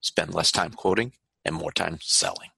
Spend less time quoting and more time selling.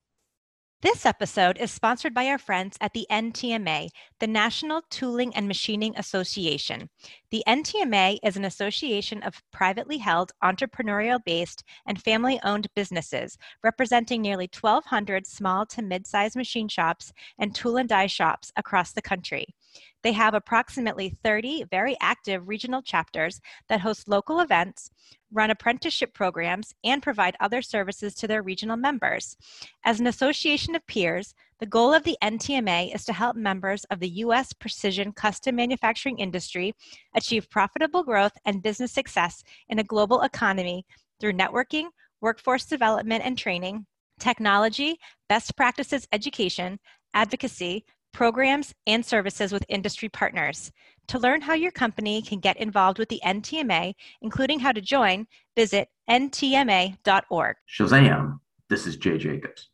This episode is sponsored by our friends at the NTMA, the National Tooling and Machining Association. The NTMA is an association of privately held, entrepreneurial based, and family owned businesses representing nearly 1,200 small to mid sized machine shops and tool and die shops across the country. They have approximately 30 very active regional chapters that host local events, run apprenticeship programs, and provide other services to their regional members. As an association of peers, the goal of the NTMA is to help members of the U.S. precision custom manufacturing industry achieve profitable growth and business success in a global economy through networking, workforce development and training, technology, best practices education, advocacy, programs, and services with industry partners. To learn how your company can get involved with the NTMA, including how to join, visit ntma.org. Shazam! This is Jay Jacobs.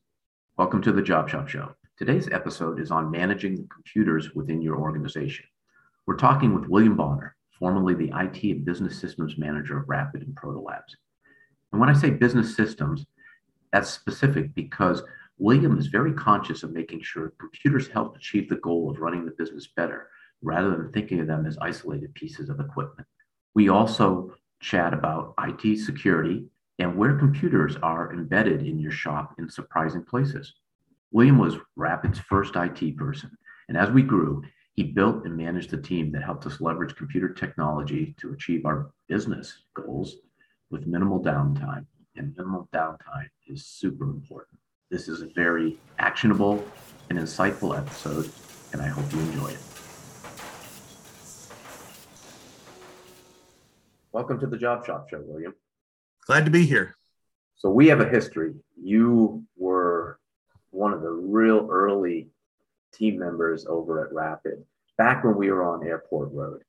Welcome to the Job Shop Show. Today's episode is on managing the computers within your organization. We're talking with William Bonner, formerly the IT and Business Systems Manager of Rapid and Proto Labs. And when I say business systems, that's specific because William is very conscious of making sure computers help achieve the goal of running the business better rather than thinking of them as isolated pieces of equipment. We also chat about IT security and where computers are embedded in your shop in surprising places. William was Rapid's first IT person, and as we grew, he built and managed the team that helped us leverage computer technology to achieve our business goals with minimal downtime. And minimal downtime is super important. This is a very actionable and insightful episode, and I hope you enjoy it. Welcome to the Job Shop Show, William. Glad to be here. So, we have a history. You were one of the real early team members over at Rapid back when we were on Airport Road.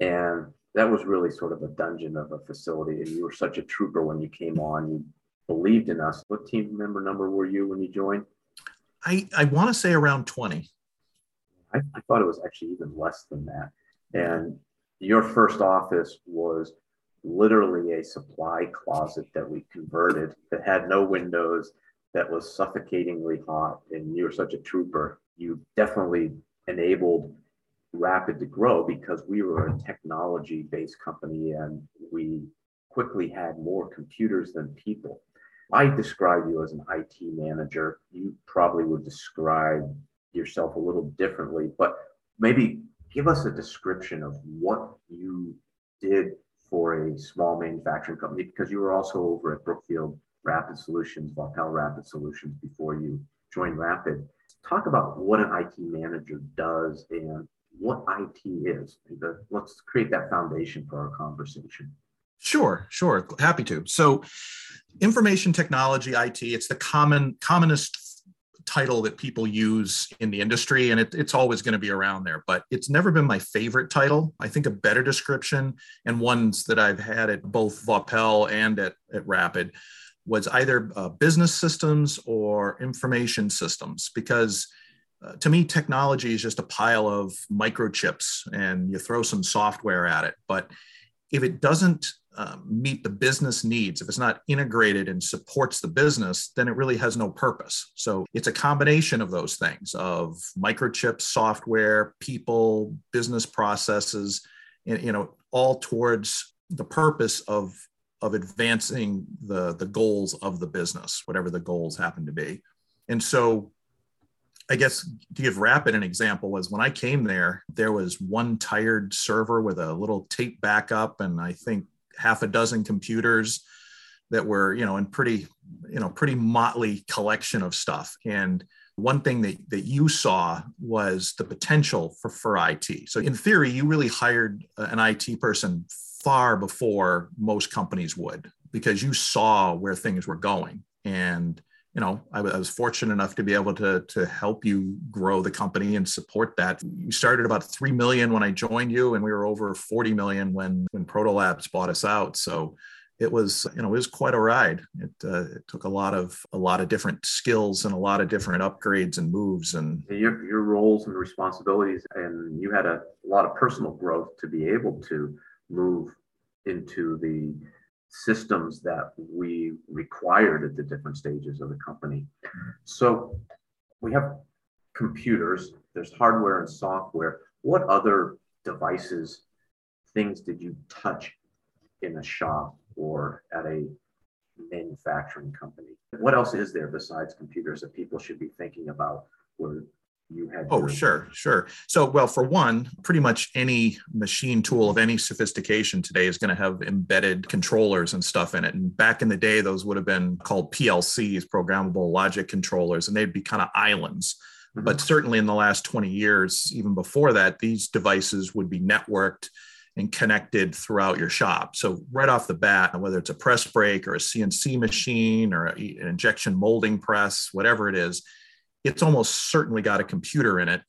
And that was really sort of a dungeon of a facility. And you were such a trooper when you came on. You believed in us. What team member number were you when you joined? I, I want to say around 20. I, I thought it was actually even less than that. And your first office was literally a supply closet that we converted that had no windows, that was suffocatingly hot. And you were such a trooper. You definitely enabled Rapid to grow because we were a technology based company and we quickly had more computers than people. I describe you as an IT manager. You probably would describe yourself a little differently, but maybe give us a description of what you did for a small manufacturing company because you were also over at Brookfield Rapid Solutions, Vaupell Rapid Solutions before you joined Rapid. Talk about what an IT manager does and what IT is. Uh, let's create that foundation for our conversation. Sure, sure. Happy to. So, information technology, IT, it's the common commonest title that people use in the industry, and it, it's always going to be around there. But it's never been my favorite title. I think a better description, and ones that I've had at both Vaupell and at, at Rapid, was either uh, business systems or information systems, because uh, to me, technology is just a pile of microchips, and you throw some software at it, but if it doesn't um, meet the business needs, if it's not integrated and supports the business, then it really has no purpose. So it's a combination of those things of microchips, software, people, business processes, and, you know, all towards the purpose of of advancing the the goals of the business, whatever the goals happen to be. And so I guess to give Rapid an example was when I came there, there was one tired server with a little tape backup and I think half a dozen computers that were, you know, in pretty, you know, pretty motley collection of stuff. And one thing that, that you saw was the potential for, for IT. So in theory, you really hired an IT person far before most companies would because you saw where things were going. And you know, I, was fortunate enough to be able to to help you grow the company and support that. You started about three million when I joined you, and we were over forty million when when Protolabs bought us out. So it was you know it was quite a ride. It, uh, it took a lot of a lot of different skills and a lot of different upgrades and moves and your your roles and responsibilities, and you had a lot of personal growth to be able to move into the systems that we required at the different stages of the company. So we have computers, there's hardware and software. What other devices, things did you touch in a shop or at a manufacturing company? What else is there besides computers that people should be thinking about where you had oh sure sure so well for one pretty much any machine tool of any sophistication today is going to have embedded controllers and stuff in it and back in the day those would have been called plcs programmable logic controllers and they'd be kind of islands mm-hmm. but certainly in the last 20 years even before that these devices would be networked and connected throughout your shop. So right off the bat, whether it's a press brake or a CNC machine or an injection molding press, whatever it is, it's almost certainly got a computer in it.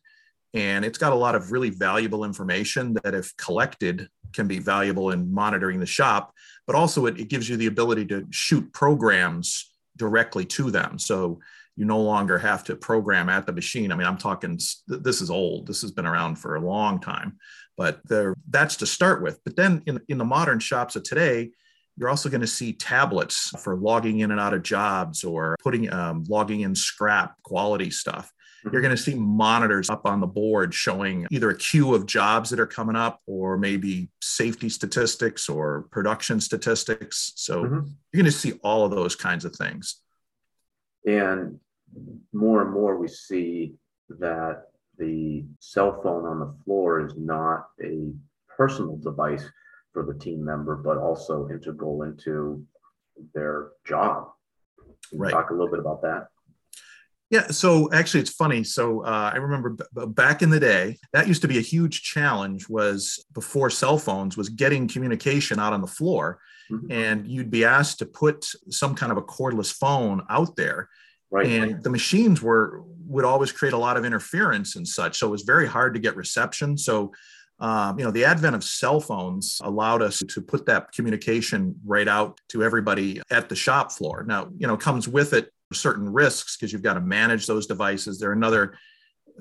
And it's got a lot of really valuable information that if collected can be valuable in monitoring the shop but also it, it, gives you the ability to shoot programs directly to them. So you no longer have to program at the machine. I mean i'm talking this is old. This has been around for a long time but there that's to start with. But then in, in the modern shops of today you're also going to see tablets for logging in and out of jobs or putting um, logging in scrap quality stuff. You're mm-hmm. going to see monitors up on the board showing either a queue of jobs that are coming up or maybe safety statistics or production statistics. So mm-hmm. you're going to see all of those kinds of things. And more and more, we see that the cell phone on the floor is not a personal device for the team member, but also integral into their job. right. Talk a little bit about that. Yeah, so actually, it's funny. So uh, I remember b- back in the day, that used to be a huge challenge. Was before cell phones, was getting communication out on the floor, mm-hmm. and you'd be asked to put some kind of a cordless phone out there, right. and the machines were would always create a lot of interference and such. So it was very hard to get reception. So um, you know, the advent of cell phones allowed us to put that communication right out to everybody at the shop floor. Now, you know, comes with it certain risks because you've got to manage those devices. They're another,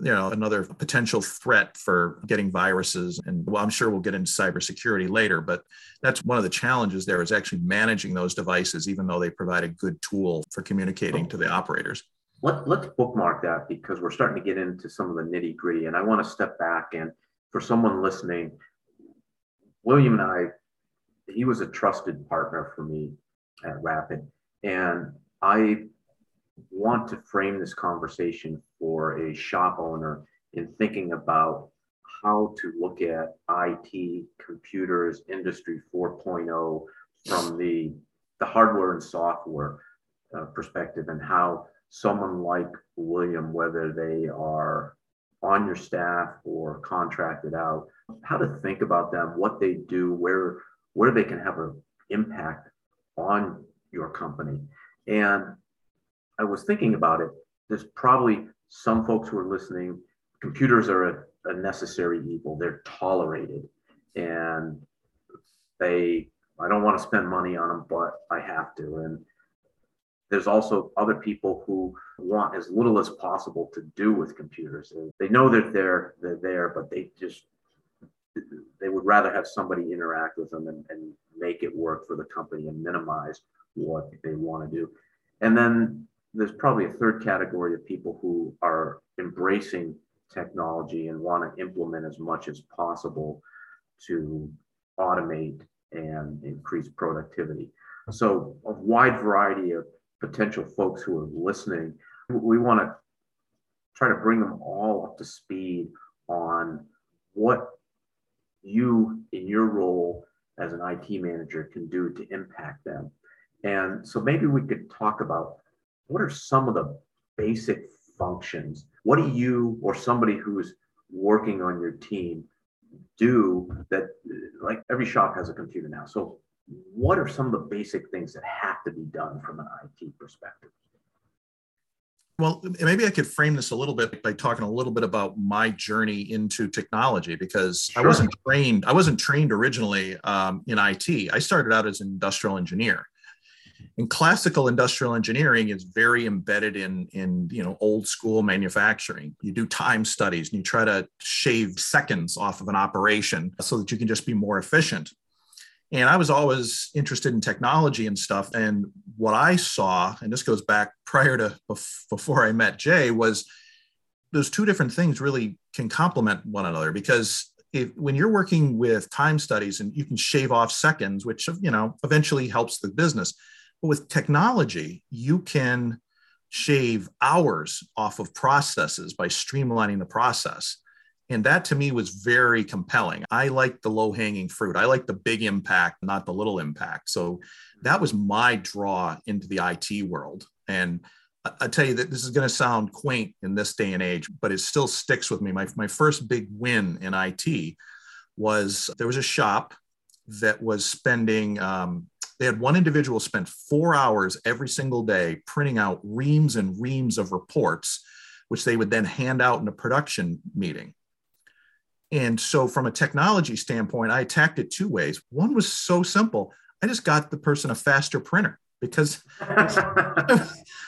you know, another potential threat for getting viruses. And well, I'm sure we'll get into cybersecurity later, but that's one of the challenges there is actually managing those devices, even though they provide a good tool for communicating to the operators. Let, let's bookmark that because we're starting to get into some of the nitty gritty. And I want to step back and for someone listening, William and I, he was a trusted partner for me at Rapid. And I want to frame this conversation for a shop owner in thinking about how to look at IT, computers, industry 4.0 from the, the hardware and software uh, perspective and how someone like William, whether they are on your staff or contracted out, how to think about them, what they do, where where they can have an impact on your company. And I was thinking about it. There's probably some folks who are listening. Computers are a, a necessary evil. They're tolerated, and they. I don't want to spend money on them, but I have to. And there's also other people who want as little as possible to do with computers. They know that they're they're there, but they just they would rather have somebody interact with them and, and make it work for the company and minimize what they want to do. And then there's probably a third category of people who are embracing technology and want to implement as much as possible to automate and increase productivity. So, a wide variety of potential folks who are listening, we want to try to bring them all up to speed on what you in your role as an IT manager can do to impact them. And so maybe we could talk about what are some of the basic functions? What do you or somebody who's working on your team do that like every shop has a computer now. So what are some of the basic things that have to be done from an IT perspective? Well, maybe I could frame this a little bit by talking a little bit about my journey into technology because sure. I wasn't trained. I wasn't trained originally um, in IT. I started out as an industrial engineer, and classical industrial engineering is very embedded in in you know old school manufacturing. You do time studies and you try to shave seconds off of an operation so that you can just be more efficient. And I was always interested in technology and stuff. And what I saw, and this goes back prior to before I met Jay, was those two different things really can complement one another because if, when you're working with time studies and you can shave off seconds, which you know eventually helps the business, but with technology, you can shave hours off of processes by streamlining the process. And that to me was very compelling. I like the low hanging fruit. I like the big impact, not the little impact. So that was my draw into the IT world. And I tell you that this is going to sound quaint in this day and age, but it still sticks with me. My, my first big win in IT was there was a shop that was spending, um, they had one individual spend four hours every single day printing out reams and reams of reports, which they would then hand out in a production meeting. And so, from a technology standpoint, I attacked it two ways. One was so simple I just got the person a faster printer because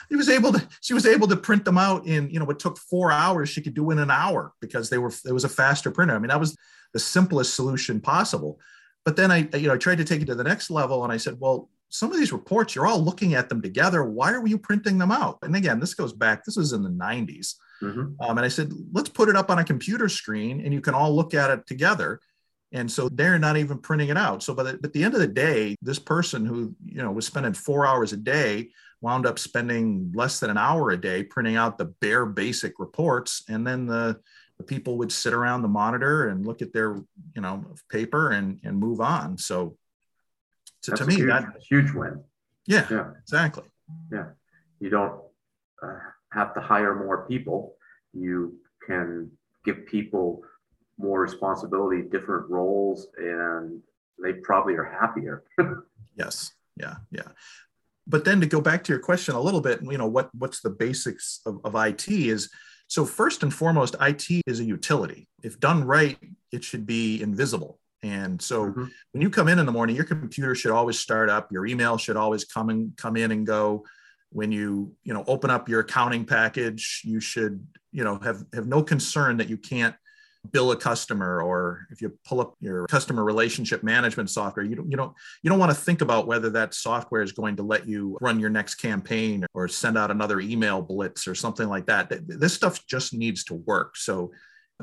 he was able to she was able to print them out in you know what took four hours. She could do in an hour because they were it was a faster printer. I mean that was the simplest solution possible. But then i you know I tried to take it to the next level and i said well some of these reports you're all looking at them together. Why are you printing them out? And again this goes back this was in the 90s mm-hmm. um, and i said let's put it up on a computer screen and you can all look at it together. And so they're not even printing it out. So but at the end of the day this person who you know was spending four hours a day wound up spending less than an hour a day printing out the bare basic reports. And then the, the people would sit around the monitor and look at their you know paper and and move on. So so to me huge, that huge win yeah, yeah exactly yeah you don't uh, have to hire more people you can give people more responsibility, different roles, and they probably are happier. yes. Yeah. Yeah. But then to go back to your question a little bit, you know, what what's the basics of, of IT is so first and foremost, IT is a utility. If done right, it should be invisible. And so mm-hmm. when you come in in the morning, your computer should always start up. Your email should always come and come in and go. When you you know open up your accounting package, you should you know have have no concern that you can't bill a customer or if you pull up your customer relationship management software you don't you don't you don't want to think about whether that software is going to let you run your next campaign or send out another email blitz or something like that this stuff just needs to work so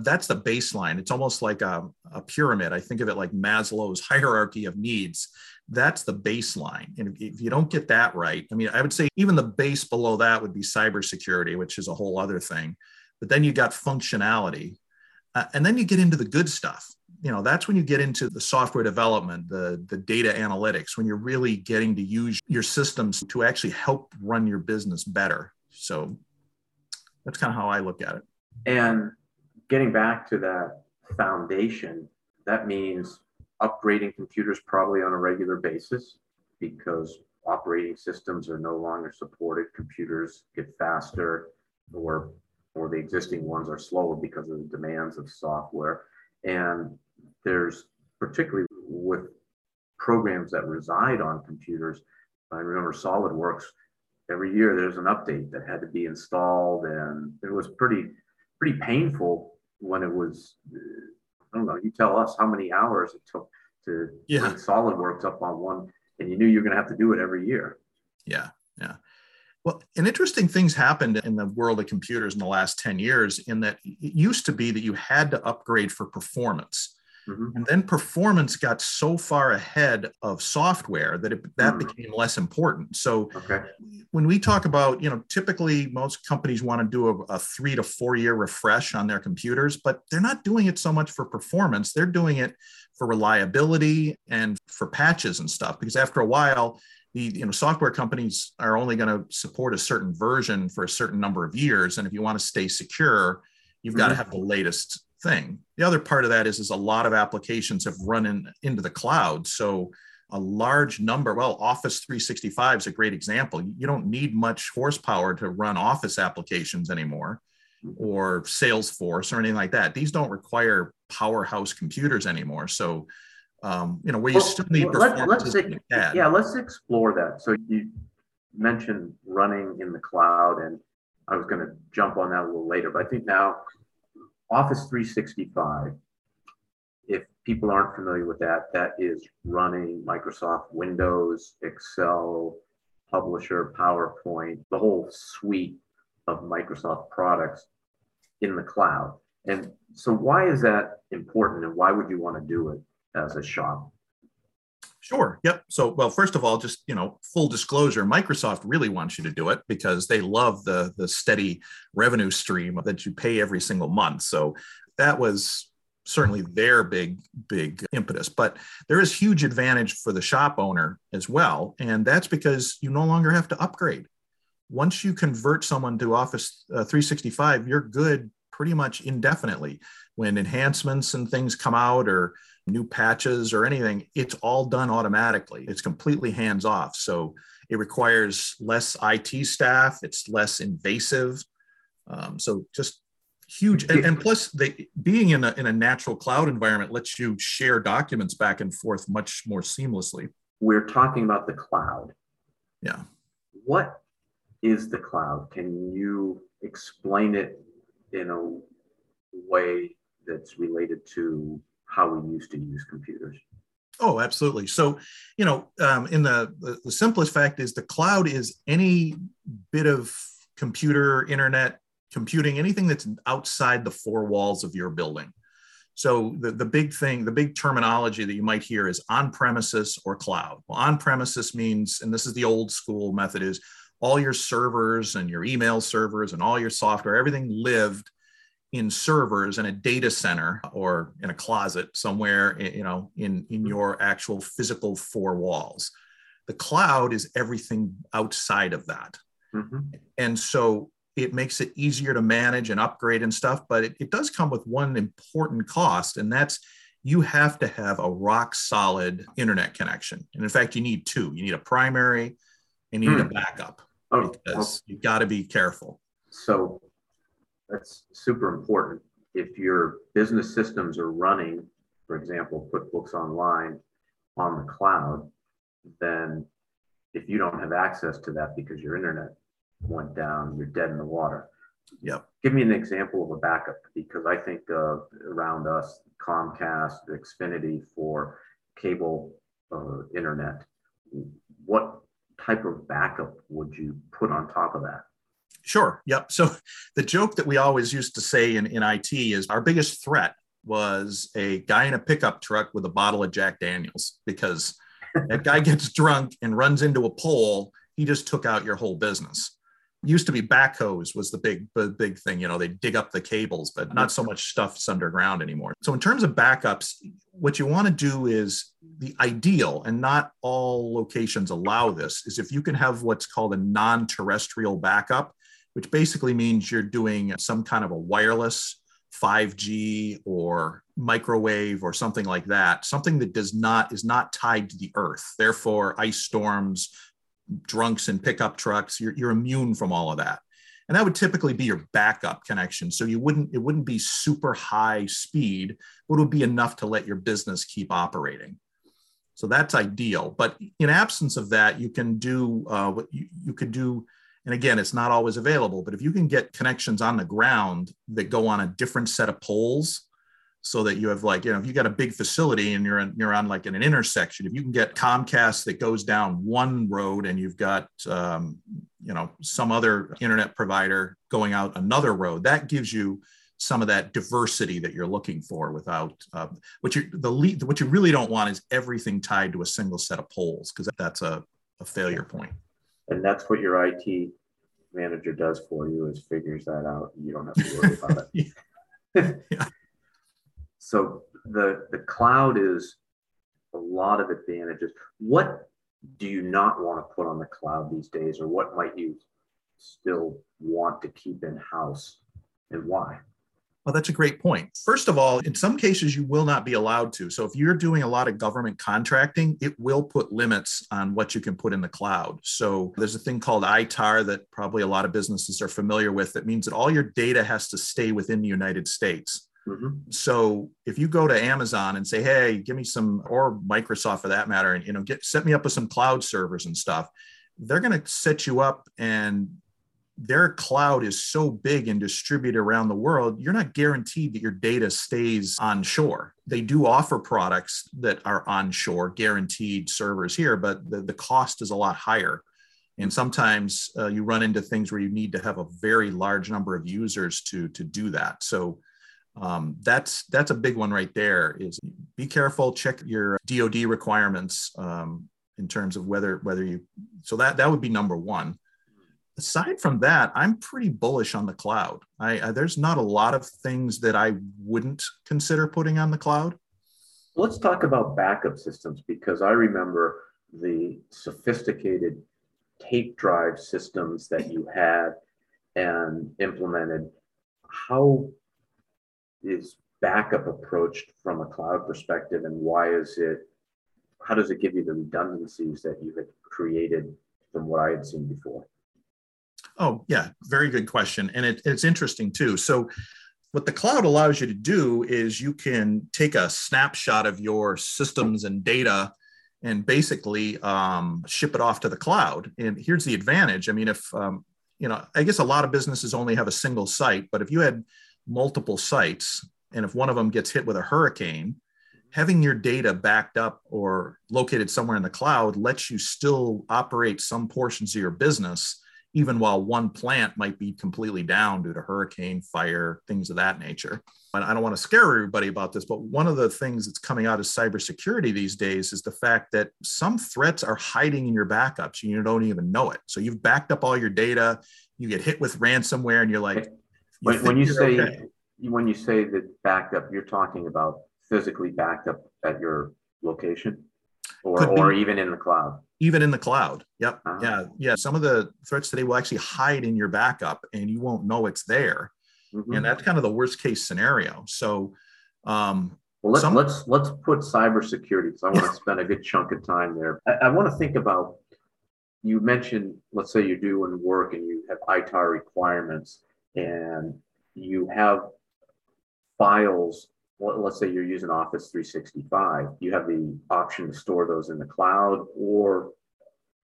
that's the baseline it's almost like a, a pyramid i think of it like maslow's hierarchy of needs that's the baseline and if you don't get that right i mean i would say even the base below that would be cybersecurity which is a whole other thing but then you got functionality uh, and then you get into the good stuff. You know, that's when you get into the software development, the, the data analytics, when you're really getting to use your systems to actually help run your business better. So that's kind of how I look at it. And getting back to that foundation, that means upgrading computers probably on a regular basis because operating systems are no longer supported. Computers get faster or or the existing ones are slower because of the demands of software. And there's particularly with programs that reside on computers. I remember SolidWorks. Every year there's an update that had to be installed, and it was pretty pretty painful when it was. I don't know. You tell us how many hours it took to yeah. SolidWorks up on one, and you knew you're going to have to do it every year. Yeah, yeah. Well, and interesting things happened in the world of computers in the last 10 years, in that it used to be that you had to upgrade for performance. Mm-hmm. And then performance got so far ahead of software that it, that mm. became less important. So okay. when we talk about, you know, typically most companies want to do a, a three to four year refresh on their computers, but they're not doing it so much for performance. They're doing it for reliability and for patches and stuff. Because after a while, the you know software companies are only going to support a certain version for a certain number of years, and if you want to stay secure, you've mm-hmm. got to have the latest thing. The other part of that is, is a lot of applications have run in, into the cloud. So a large number, well, Office 365 is a great example. You don't need much horsepower to run Office applications anymore or Salesforce or anything like that. These don't require powerhouse computers anymore. So, um, you know, where you well, still need performance. Let's, let's yeah, let's explore that. So you mentioned running in the cloud, and I was going to jump on that a little later, but I think now Office 365, if people aren't familiar with that, that is running Microsoft Windows, Excel, Publisher, PowerPoint, the whole suite of Microsoft products in the cloud. And so, why is that important and why would you want to do it as a shop? Sure. Yep. So, well, first of all, just you know, full disclosure, Microsoft really wants you to do it because they love the the steady revenue stream that you pay every single month. So that was certainly their big big impetus but there is huge advantage for the shop owner as well and that's because you no longer have to upgrade once you convert someone to office uh, 365 you're good pretty much indefinitely when enhancements and things come out or new patches or anything, it's all done automatically. It's completely hands off. So it requires less IT staff, it's less invasive. Um, so just huge. And, and plus, the, being in a, in a natural cloud environment lets you share documents back and forth much more seamlessly. We're talking about the cloud. Yeah. What is the cloud? Can you explain it in a way that's related to how we used to use computers. Oh, absolutely. So, you know, um, in the, the, the simplest fact is the cloud is any bit of computer, internet, computing, anything that's outside the four walls of your building. So the, the big thing, the big terminology that you might hear is on premises or cloud. Well, on premises means, and this is the old school method, is all your servers and your email servers and all your software, everything lived in servers in a data center or in a closet somewhere you know in in your actual physical four walls. The cloud is everything outside of that. Mm-hmm. and so it makes it easier to manage and upgrade and stuff but it, it does come with one important cost and that's you have to have a rock solid internet connection. And in fact you need two. You need a primary and you need mm. a backup oh, because you've got to be careful. So that's super important. If your business systems are running, for example, QuickBooks Online on the cloud, then if you don't have access to that because your internet went down, you're dead in the water. Yep. Give me an example of a backup because I think uh, around us, Comcast, Xfinity for cable uh, internet. What type of backup would you put on top of that? Sure. Yep. So the joke that we always used to say in, in IT is our biggest threat was a guy in a pickup truck with a bottle of Jack Daniels because that guy gets drunk and runs into a pole. He just took out your whole business. Used to be backhoes was the big, the big thing. You know, they dig up the cables, but not so much stuff's underground anymore. So in terms of backups, what you want to do is the ideal, and not all locations allow this, is if you can have what's called a non-terrestrial backup which basically means you're doing some kind of a wireless 5G or microwave or something like that, something that does not is not tied to the earth. Therefore, ice storms, drunks and pickup trucks, you're, you're immune from all of that. And that would typically be your backup connection. So you wouldn't it wouldn't be super high speed, but it would be enough to let your business keep operating. So that's ideal. But in absence of that, you can do uh, what you, you could do and again, it's not always available, but if you can get connections on the ground that go on a different set of poles, so that you have like, you know, if you got a big facility and you're in, you're on like in an intersection, if you can get Comcast that goes down one road and you've got, um, you know, some other internet provider going out another road, that gives you some of that diversity that you're looking for without uh, what you the lead, what you really don't want is everything tied to a single set of poles because that's a, a failure point and that's what your IT manager does for you is figures that out. You don't have to worry about it. yeah. So the the cloud is a lot of advantages. What do you not want to put on the cloud these days, or what might you still want to keep in house, and why? Well, that's a great point. First of all, in some cases, you will not be allowed to. So, if you're doing a lot of government contracting, it will put limits on what you can put in the cloud. So, there's a thing called ITAR that probably a lot of businesses are familiar with that means that all your data has to stay within the United States. Mm-hmm. So if you go to Amazon and say, "Hey, give me some," or Microsoft for that matter, and you know, get set me up with some cloud servers and stuff, they're going to set you up and their cloud is so big and distributed around the world, you're not guaranteed that your data stays onshore. They do offer products that are onshore, guaranteed servers here, but the, the cost is a lot higher. And sometimes uh, you run into things where you need to have a very large number of users to, to do that. So um, that's that's a big one right there. Is be careful, check your DoD requirements um, in terms of whether whether you. So that that would be number one aside from that, I'm pretty bullish on the cloud. I, I, there's not a lot of things that I wouldn't consider putting on the cloud. Let's talk about backup systems because I remember the sophisticated tape drive systems that you had and implemented. How is backup approached from a cloud perspective, and why is it? How does it give you the redundancies that you had created from what I had seen before? Oh, yeah, very good question. And it, it's interesting too. So, what the cloud allows you to do is you can take a snapshot of your systems and data and basically um, ship it off to the cloud. And here's the advantage. I mean, if, um, you know, I guess a lot of businesses only have a single site, but if you had multiple sites and if one of them gets hit with a hurricane, having your data backed up or located somewhere in the cloud lets you still operate some portions of your business even while one plant might be completely down due to hurricane, fire, things of that nature. And I don't want to scare everybody about this, but one of the things that's coming out of cybersecurity these days is the fact that some threats are hiding in your backups and you don't even know it. So you've backed up all your data, you get hit with ransomware, and you're like, you when, when you say okay. when you say that backup, you're talking about physically backed up at your location, or or even in the cloud even in the cloud. Yep. Uh-huh. Yeah. Yeah. Some of the threats today will actually hide in your backup and you won't know it's there. Mm-hmm. And that's kind of the worst case scenario. So, um, well, let's, some, let's, let's put cybersecurity because I want to spend a good chunk of time there. I, I want to think about, you mentioned, let's say you're doing work and you have ITAR requirements and you have files let's say you're using Office 365, you have the option to store those in the cloud or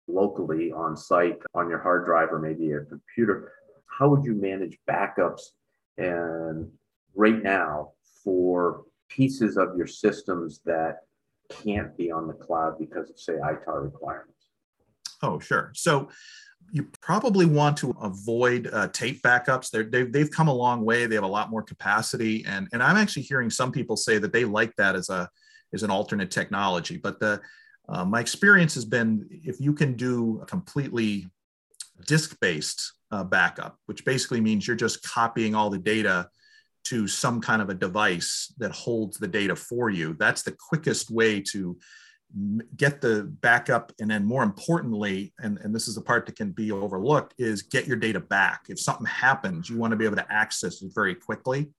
locally on site on your hard drive or maybe a computer. How would you manage backups and right now for pieces of your systems that can't be on the cloud because of say ITAR requirements? Oh, sure. So you probably want to avoid uh, tape backups. They've, they've come a long way. They have a lot more capacity. And, and I'm actually hearing some people say that they like that as, a, as an alternate technology. But the, uh, my experience has been if you can do a completely disk based uh, backup, which basically means you're just copying all the data to some kind of a device that holds the data for you, that's the quickest way to get the backup and then more importantly and, and this is the part that can be overlooked is get your data back. If something happens you want to be able to access it very quickly.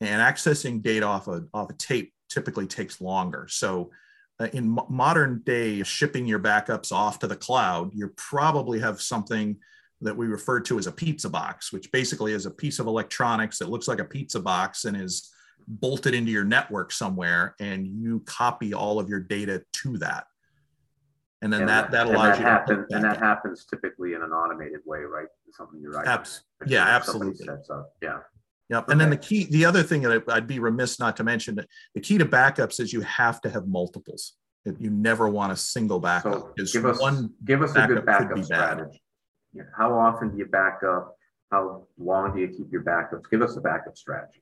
And accessing data off a, off a tape typically takes longer. So uh, in modern day shipping your backups off to the cloud you probably have something that we refer to as a pizza box which basically is a piece of electronics that looks like a pizza box and is bolted into your network somewhere and you copy all of your data to that and then and that, that, allows that you happen, and that happens typically in an automated way right something you're right Abs- yeah absolutely sets up. yeah Yep. Okay. And then the key, the other thing that I'd be remiss not to mention, the key to backups is you have to have multiples. You never want a single backup. So give us one give us a good backup strategy. How often do you back up? How long do you keep your backups? Give us a backup strategy.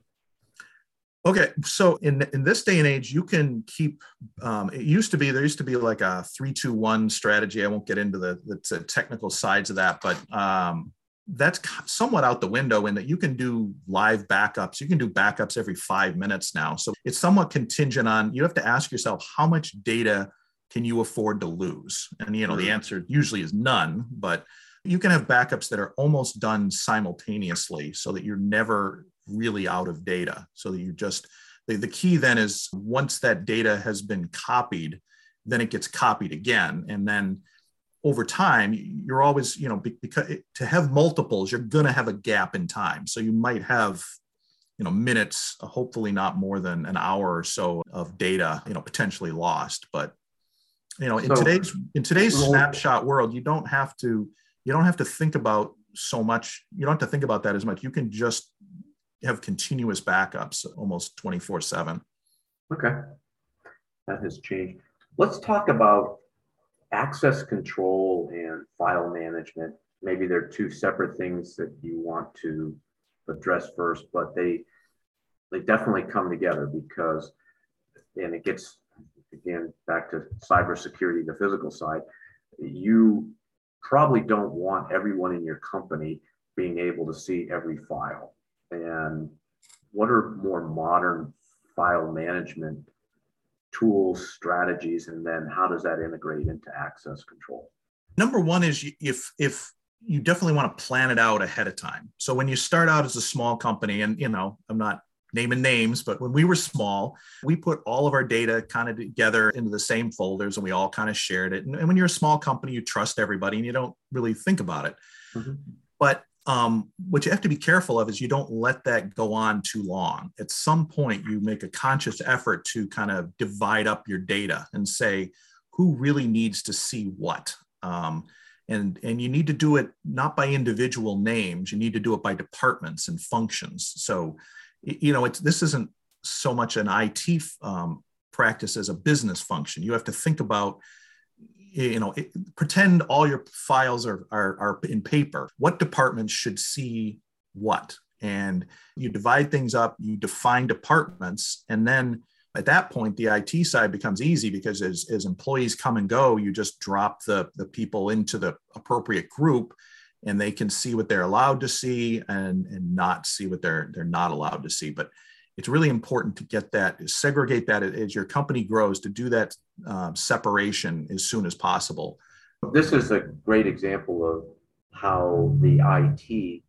Okay, so in in this day and age, you can keep. Um, it used to be there used to be like a three two one strategy. I won't get into the, the technical sides of that, but um, that's somewhat out the window in that you can do live backups. You can do backups every five minutes now. So it's somewhat contingent on you have to ask yourself how much data can you afford to lose, and you know the mm-hmm. answer usually is none, but you can have backups that are almost done simultaneously so that you're never really out of data. So that you just, the, the key then is once that data has been copied, then it gets copied again. And then over time, you're always, you know, because to have multiples, you're going to have a gap in time. So you might have, you know, minutes, hopefully not more than an hour or so of data, you know, potentially lost. But, you know, in so, today's in today's snapshot world, you don't have to you don't have to think about so much. You don't have to think about that as much. You can just have continuous backups almost 24 7. Okay. That has changed. Let's talk about access control and file management. Maybe they're two separate things that you want to address first, but they they definitely come together because and it gets again back to cybersecurity, the physical side. You probably don't want everyone in your company being able to see every file. And what are more modern file management tools, strategies, and then how does that integrate into access control? Number one is if if you definitely want to plan it out ahead of time. So when you start out as a small company, and you know, I'm not naming names, but when we were small, we put all of our data kind of together into the same folders and we all kind of shared it. And, and when you're a small company, you trust everybody and you don't really think about it. Mm-hmm. But um, what you have to be careful of is you don't let that go on too long. At some point, you make a conscious effort to kind of divide up your data and say who really needs to see what. Um, and, and you need to do it not by individual names, you need to do it by departments and functions. So you know, it's this isn't so much an IT um, practice as a business function. You have to think about, you know, it, pretend all your files are, are, are in paper. What departments should see what? And you divide things up, you define departments, and then at that point, the IT side becomes easy because as, as employees come and go, you just drop the, the people into the appropriate group and they can see what they're allowed to see and, and not see what they're they're not allowed to see. But it's really important to get that segregate that as your company grows to do that um, separation as soon as possible. This is a great example of how the IT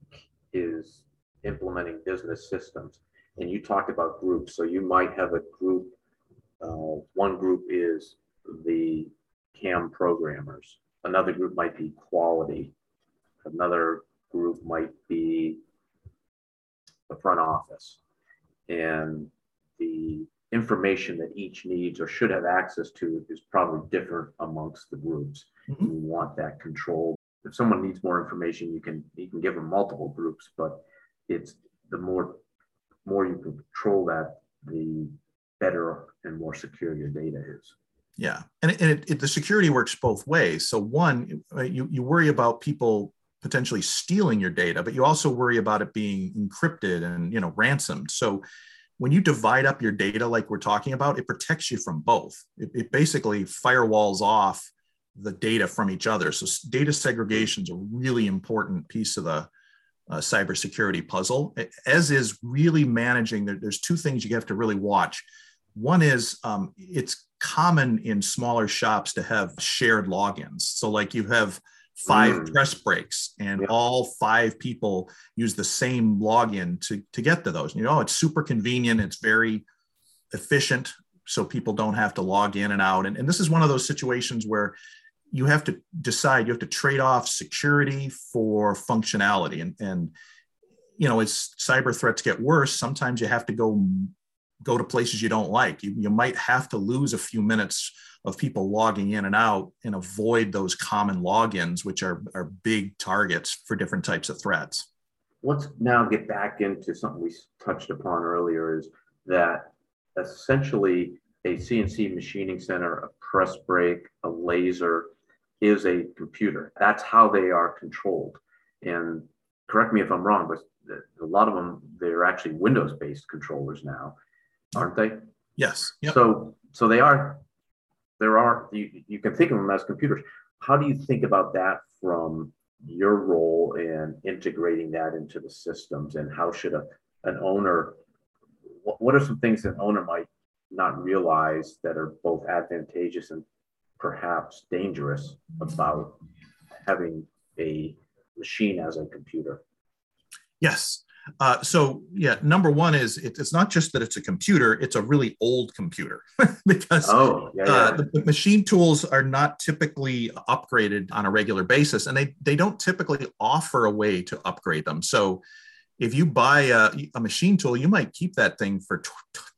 is implementing business systems. And you talked about groups. So you might have a group, uh, one group is the CAM programmers, another group might be quality, Another group might be the front office. And the information that each needs or should have access to is probably different amongst the groups. Mm-hmm. You want that control. If someone needs more information, you can you can give them multiple groups, but it's the more more you can control that, the better and more secure your data is. Yeah, and, and it, it, the security works both ways. So one, you you worry about people potentially stealing your data, but you also worry about it being encrypted and you know ransomed. So when you divide up your data like we're talking about, it protects you from both. It, it basically firewalls off the data from each other. So data segregation is a really important piece of the uh, cybersecurity puzzle, as is really managing. There, there's two things you have to really watch. One is um, it's common in smaller shops to have shared logins. So like you have five mm. press breaks and yeah. all five people use the same login to, to get to those. You know, it's super convenient. It's very efficient. So people don't have to log in and out. And, and this is one of those situations where you have to decide, you have to trade off security for functionality. And, and you know, as cyber threats get worse, sometimes you have to go go to places you don't like. You, you might have to lose a few minutes of people logging in and out and avoid those common logins, which are, are big targets for different types of threats. Let's now get back into something we touched upon earlier is that essentially a CNC machining center, a press brake, a laser is a computer. That's how they are controlled. And correct me if I'm wrong, but a lot of them they're actually Windows based controllers now, aren't they? Yes. Yep. So so they are there are you, you can think of them as computers. How do you think about that from your role in integrating that into the systems? And how should a, an owner what, what are some things that an owner might not realize that are both advantageous and perhaps dangerous about having a machine as a computer? Yes uh, so yeah, number one is it, it's not just that it's a computer; it's a really old computer because oh, yeah, yeah. Uh, the, the, machine tools are not typically upgraded on a regular basis, and they they don't typically offer a way to upgrade them. So if you buy a, a machine tool, you might keep that thing for t-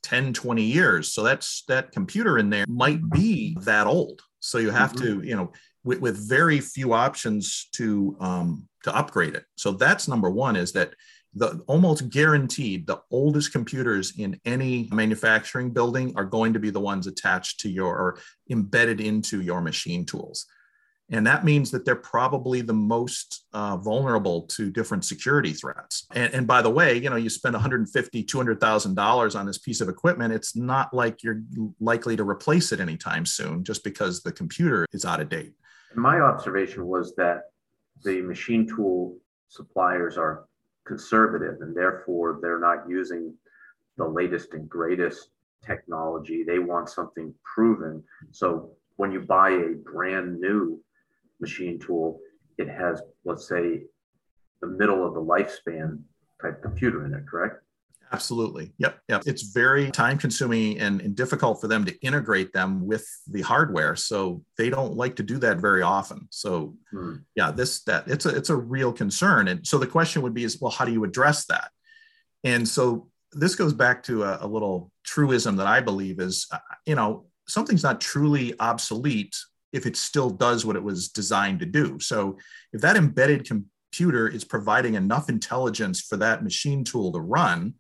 10, 20 years. So that's that computer in there might be that old. So you have mm-hmm. to, you know, with, with very few options to um, to upgrade it. So that's number one is that the almost guaranteed the oldest computers in any manufacturing building are going to be the ones attached to your or embedded into your machine tools. And that means that they're probably the most uh, vulnerable to different security threats. And, and, by the way you know you spend 150 200000 dollars on this piece of equipment it's not like you're likely to replace it anytime soon just because the computer is out of date. My observation was that the machine tool suppliers are conservative and therefore they're not using the latest and greatest technology. They want something proven. So when you buy a brand new machine tool, it has, let's say, the middle of the lifespan type computer in it, correct? Absolutely. Yep. Yep. It's very time consuming and, and, difficult for them to integrate them with the hardware. So they don't like to do that very often. So hmm. yeah, this that it's a it's a real concern. And so the question would be is well, how do you address that? And so this goes back to a, a little truism that I believe is, uh, you know, something's not truly obsolete if it still does what it was designed to do. So if that embedded computer is providing enough intelligence for that machine tool to run,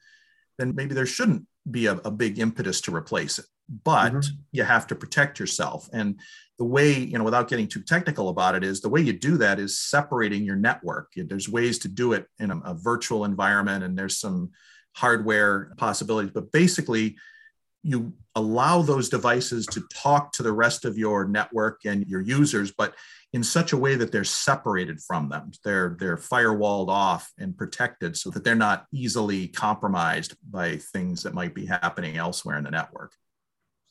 then maybe there shouldn't be a, a big impetus to replace it. But mm-hmm. you have to protect yourself. And the way, you know, without getting too technical about it, is the way you do that is separating your network. There's ways to do it in a, a virtual environment, and there's some hardware possibilities. But basically, you allow those devices to talk to the rest of your network and your users, but in such a way that they're separated from them. They're they're firewalled off and protected so that they're not easily compromised by things that might be happening elsewhere in the network.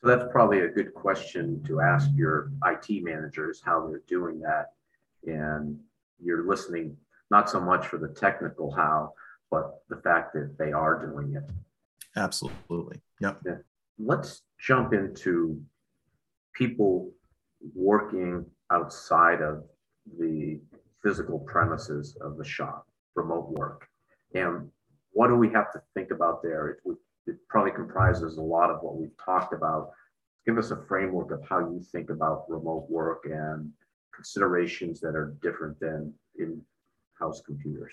So that's probably a good question to ask your IT managers how they're doing that. And you're listening not so much for the technical how, but the fact that they are doing it. Absolutely. Yep. Yeah. Let's jump into people working outside of the physical premises of the shop, remote work. And what do we have to think about there? It, it probably comprises a lot of what we've talked about. Give us a framework of how you think about remote work and considerations that are different than in house computers.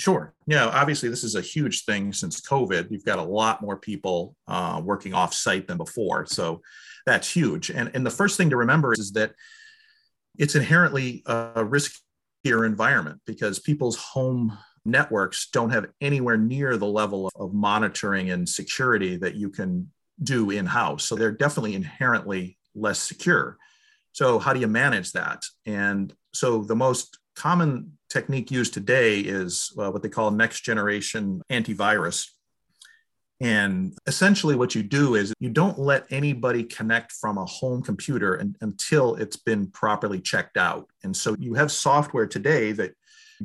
Sure. Yeah. Obviously, this is a huge thing since COVID. You've got a lot more people uh, working off site than before. So that's huge. And, and the first thing to remember is, is that it's inherently a riskier environment because people's home networks don't have anywhere near the level of monitoring and security that you can do in house. So they're definitely inherently less secure. So, how do you manage that? And so, the most common technique used today is uh, what they call next generation antivirus. And essentially, what you do is you don't let anybody connect from a home computer and, until it's been properly checked out. And so you have software today that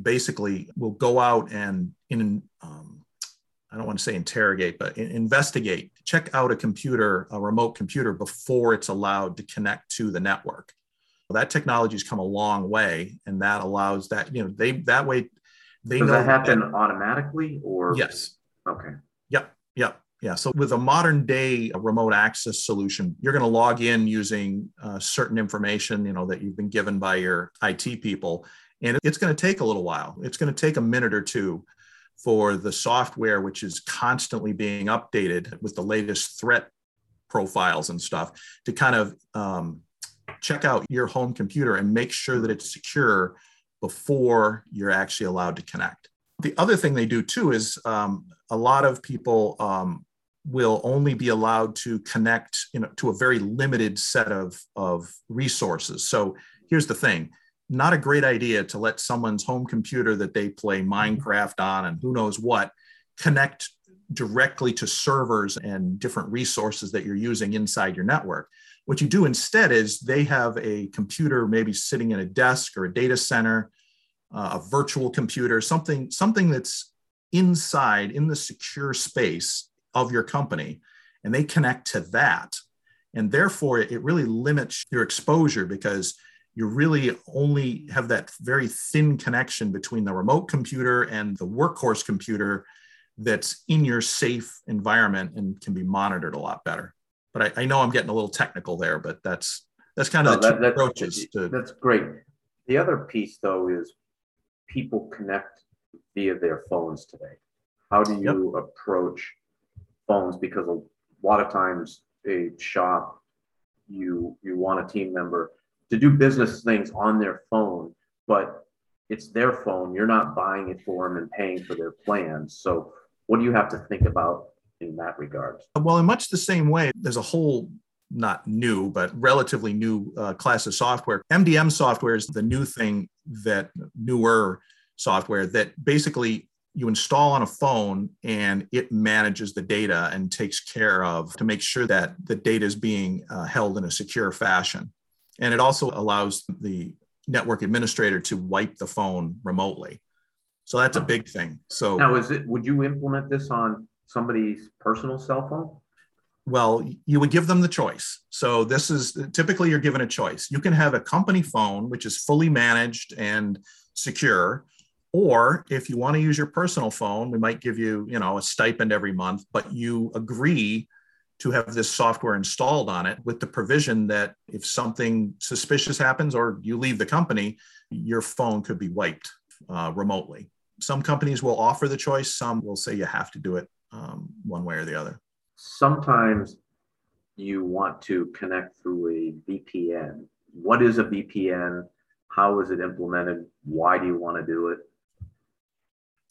basically will go out and in um, I don't want to say interrogate, but investigate, check out a computer, a remote computer before it's allowed to connect to the network. Well, that technology's come a long way, and that allows that you know they that way they Does know that happen that, automatically or yes. Okay. Yep. Yep. Yeah. So with a modern day remote access solution, you're going to log in using uh, certain information, you know, that you've been given by your IT people, and it's going to take a little while. It's going to take a minute or two for the software, which is constantly being updated with the latest threat profiles and stuff, to kind of um, check out your home computer and make sure that it's secure before you're actually allowed to connect. The other thing they do too is um, a lot of people um, will only be allowed to connect you know, to a very limited set of, of resources. So here's the thing not a great idea to let someone's home computer that they play Minecraft on and who knows what connect directly to servers and different resources that you're using inside your network. What you do instead is they have a computer maybe sitting in a desk or a data center, uh, a virtual computer, something, something that's inside in the secure space of your company, and they connect to that. And therefore, it really limits your exposure because you really only have that very thin connection between the remote computer and the workhorse computer that's in your safe environment and can be monitored a lot better. But I, I know I'm getting a little technical there, but that's that's kind of no, the that, approaches. To, that's great. The other piece, though, is people connect via their phones today. How do you yep. approach phones? Because a lot of times, a shop you you want a team member to do business things on their phone, but it's their phone. You're not buying it for them and paying for their plans. So what do you have to think about in that regard? Well, in much the same way, there's a whole not new, but relatively new uh, class of software. MDM software is the new thing that newer software that basically you install on a phone and it manages the data and takes care of to make sure that the data is being uh, held in a secure fashion. And it also allows the network administrator to wipe the phone remotely. So that's a big thing. So now, is it? Would you implement this on somebody's personal cell phone? Well, you would give them the choice. So this is typically you're given a choice. You can have a company phone, which is fully managed and secure, or if you want to use your personal phone, we might give you, you know, a stipend every month, but you agree to have this software installed on it with the provision that if something suspicious happens or you leave the company, your phone could be wiped uh, remotely. Some companies will offer the choice, some will say you have to do it um, one way or the other. Sometimes you want to connect through a VPN. What is a VPN? How is it implemented? Why do you want to do it?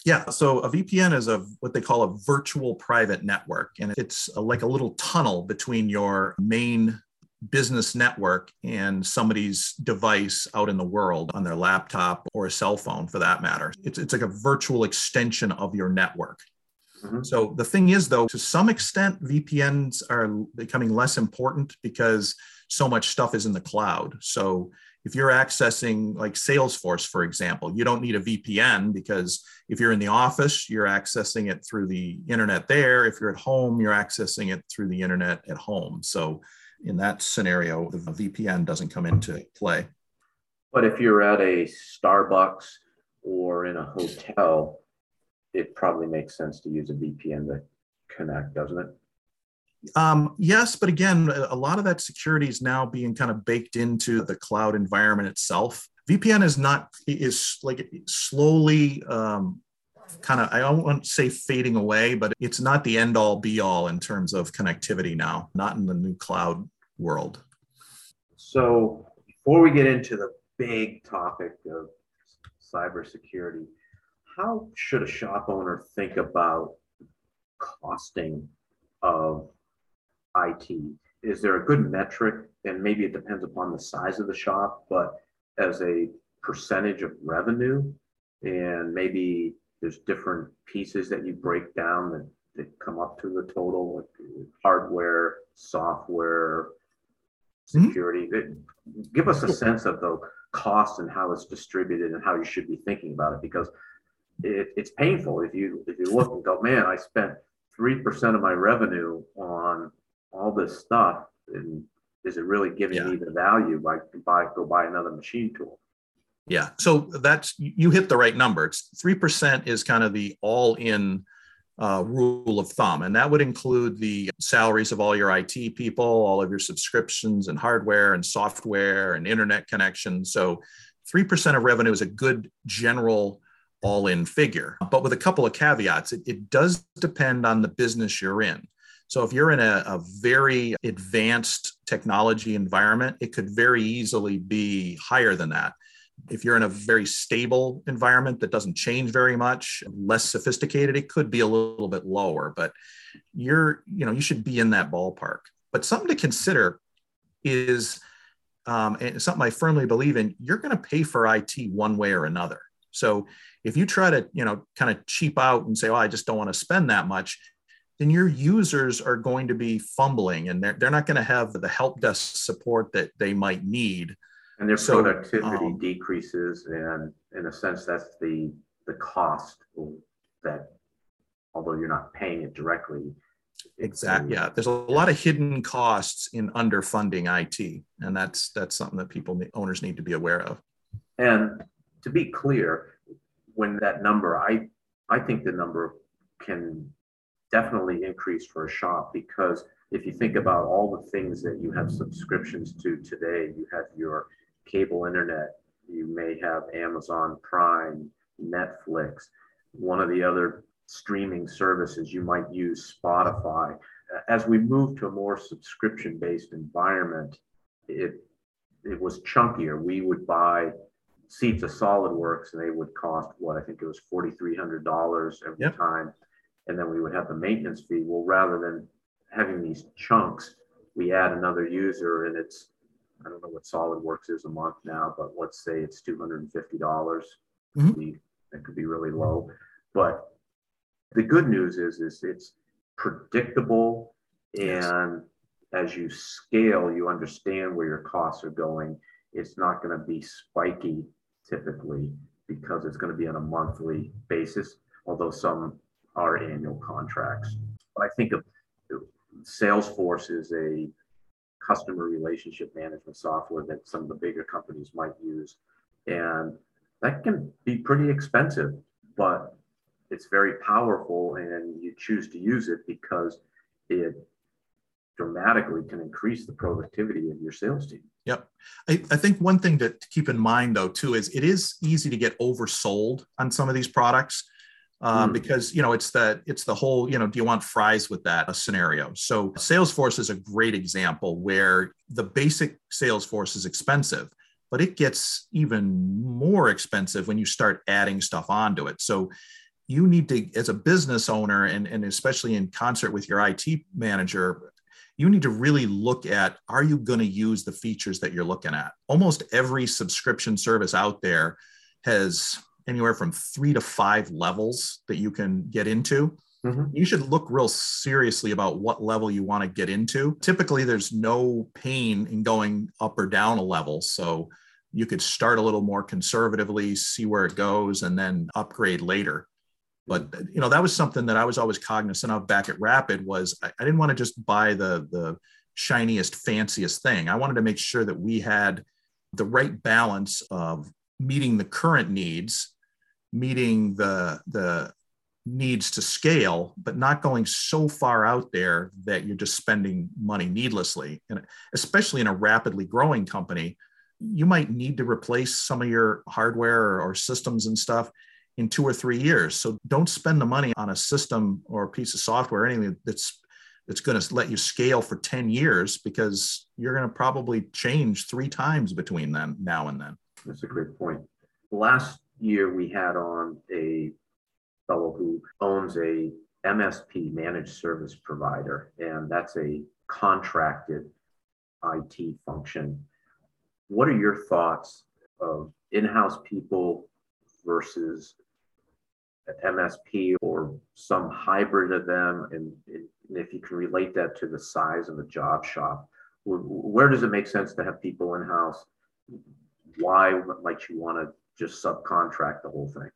Yeah, so a VPN is a what they call a virtual private network, and it's a, like a little tunnel between your main business network and somebody's device out in the world on their laptop or a cell phone for that matter. It's, it's like a virtual extension of your network. Mm-hmm. So the thing is, though, to some extent, VPNs are becoming less important because so much stuff is in the cloud. So if you're accessing like Salesforce, for example, you don't need a VPN because if you're in the office, you're accessing it through the internet there. If you're at home, you're accessing it through the internet at home. So in that scenario, the VPN doesn't come into play. But if you're at a Starbucks or in a hotel, it probably makes sense to use a VPN to connect, doesn't it? Um, yes, but again, a lot of that security is now being kind of baked into the cloud environment itself. VPN is not is like slowly um, kind of I don't want to say fading away, but it's not the end all be all in terms of connectivity now, not in the new cloud world. So before we get into the big topic of cybersecurity, how should a shop owner think about costing of IT? Is there a good metric? And maybe it depends upon the size of the shop, but as a percentage of revenue, and maybe there's different pieces that you break down that, that come up to the total, like hardware, software, mm-hmm. security. Mm-hmm. Give us a sense of the cost and how it's distributed and how you should be thinking about it because it, it's painful if you if you look and go, man, I spent three percent of my revenue on all this stuff, and is it really giving yeah. me the value by to buy go buy another machine tool? Yeah, so that's you hit the right number. It's three percent is kind of the all-in uh, rule of thumb, and that would include the salaries of all your IT people, all of your subscriptions and hardware and software and internet connections. So, three percent of revenue is a good general all-in figure, but with a couple of caveats. It, it does depend on the business you're in. So if you're in a, a, very advanced technology environment, it could very easily be higher than that. If you're in a very stable environment that doesn't change very much, less sophisticated, it could be a little bit lower, but you're, you know, you should be in that ballpark. But something to consider is um, and something I firmly believe in, you're going to pay for IT one way or another. So if you try to, you know, kind of cheap out and say, oh, I just don't want to spend that much, then your users are going to be fumbling and they're, they're not going to have the help desk support that they might need. And their so, productivity um, decreases. And in a sense, that's the, the cost that, although you're not paying it directly, Exactly. Yeah, there's a lot of hidden costs in underfunding IT, and that's that's something that people owners need to be aware of. And to be clear, when that number, I I think the number can definitely increase for a shop because if you think about all the things that you have subscriptions to today, you have your cable internet, you may have Amazon Prime, Netflix. One of the other streaming services, you might use Spotify. As we move to a more subscription based environment, it, it was chunkier. We would buy seats of SolidWorks and they would cost what I think it was $4,300 every yep. time. And then we would have the maintenance fee. Well, rather than having these chunks, we add another user and it's, I don't know what SolidWorks is a month now, but let's say it's $250. Mm-hmm. That could be really low. But the good news is, is it's predictable and as you scale, you understand where your costs are going. It's not going to be spiky typically because it's going to be on a monthly basis, although some are annual contracts. But I think of uh, Salesforce is a customer relationship management software that some of the bigger companies might use. And that can be pretty expensive, but it's very powerful and you choose to use it because it dramatically can increase the productivity of your sales team. Yep. I, I think one thing to, to keep in mind though too is it is easy to get oversold on some of these products. Um, mm. because you know it's the it's the whole you know do you want fries with that a scenario so salesforce is a great example where the basic salesforce is expensive but it gets even more expensive when you start adding stuff onto it so you need to as a business owner and, and especially in concert with your it manager you need to really look at are you going to use the features that you're looking at? Almost every subscription service out there has anywhere from three to five levels that you can get into. Mm-hmm. you should look real seriously about what level you want to get into. Typically there's no pain in going up or down a level so you could start a little more conservatively see where it goes and then upgrade later but you know that was something that i was always cognizant of back at rapid was i, I didn't want to just buy the the shiniest fanciest thing. I wanted to make sure that we had the right balance of meeting the current needs meeting the the needs to scale but not going so far out there that you're just spending money needlessly. And especially in a rapidly growing company you might need to replace some of your hardware or, or systems and stuff in two or three years. So don't spend the money on a system or a piece of software anything that's that's going to let you scale for 10 years because you're going to probably change three times between then now and then. That's a great point. Last year we had on a fellow who owns a MSP managed service provider, and that's a contracted IT function. What are your thoughts of in-house people versus MSP or some hybrid of them, and, and, if you can relate that to the size of a job shop, where does it make sense to have people in house? Why might you want to just subcontract the whole thing?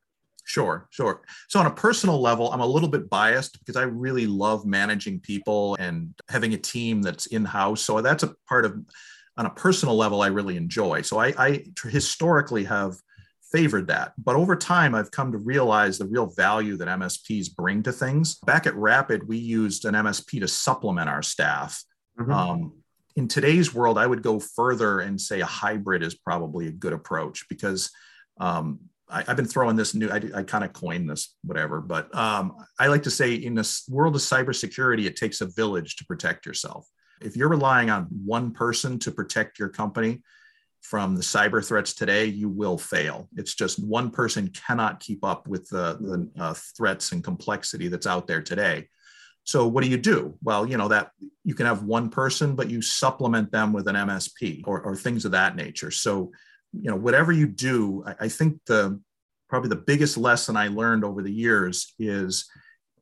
Sure, sure. So, on a personal level, I'm a little bit biased because I really love managing people and having a team that's in house. So, that's a part of, on a personal level, I really enjoy. So, I, I historically have favored that. But over time, I've come to realize the real value that MSPs bring to things. Back at Rapid, we used an MSP to supplement our staff. Mm-hmm. Um, in today's world, I would go further and say a hybrid is probably a good approach because um, I, have been throwing this new, I, I kind of coined this, whatever, but um, I like to say in this world of cybersecurity, it takes a village to protect yourself. If you're relying on one person to protect your company, from the cyber threats today, you will fail. It's just one person cannot keep up with the, the uh, threats and complexity that's out there today. So what do you do? Well, you know that you can have one person, but you supplement them with an MSP or, or things of that nature. So, you know, whatever you do, I, I think the probably the biggest lesson I learned over the years is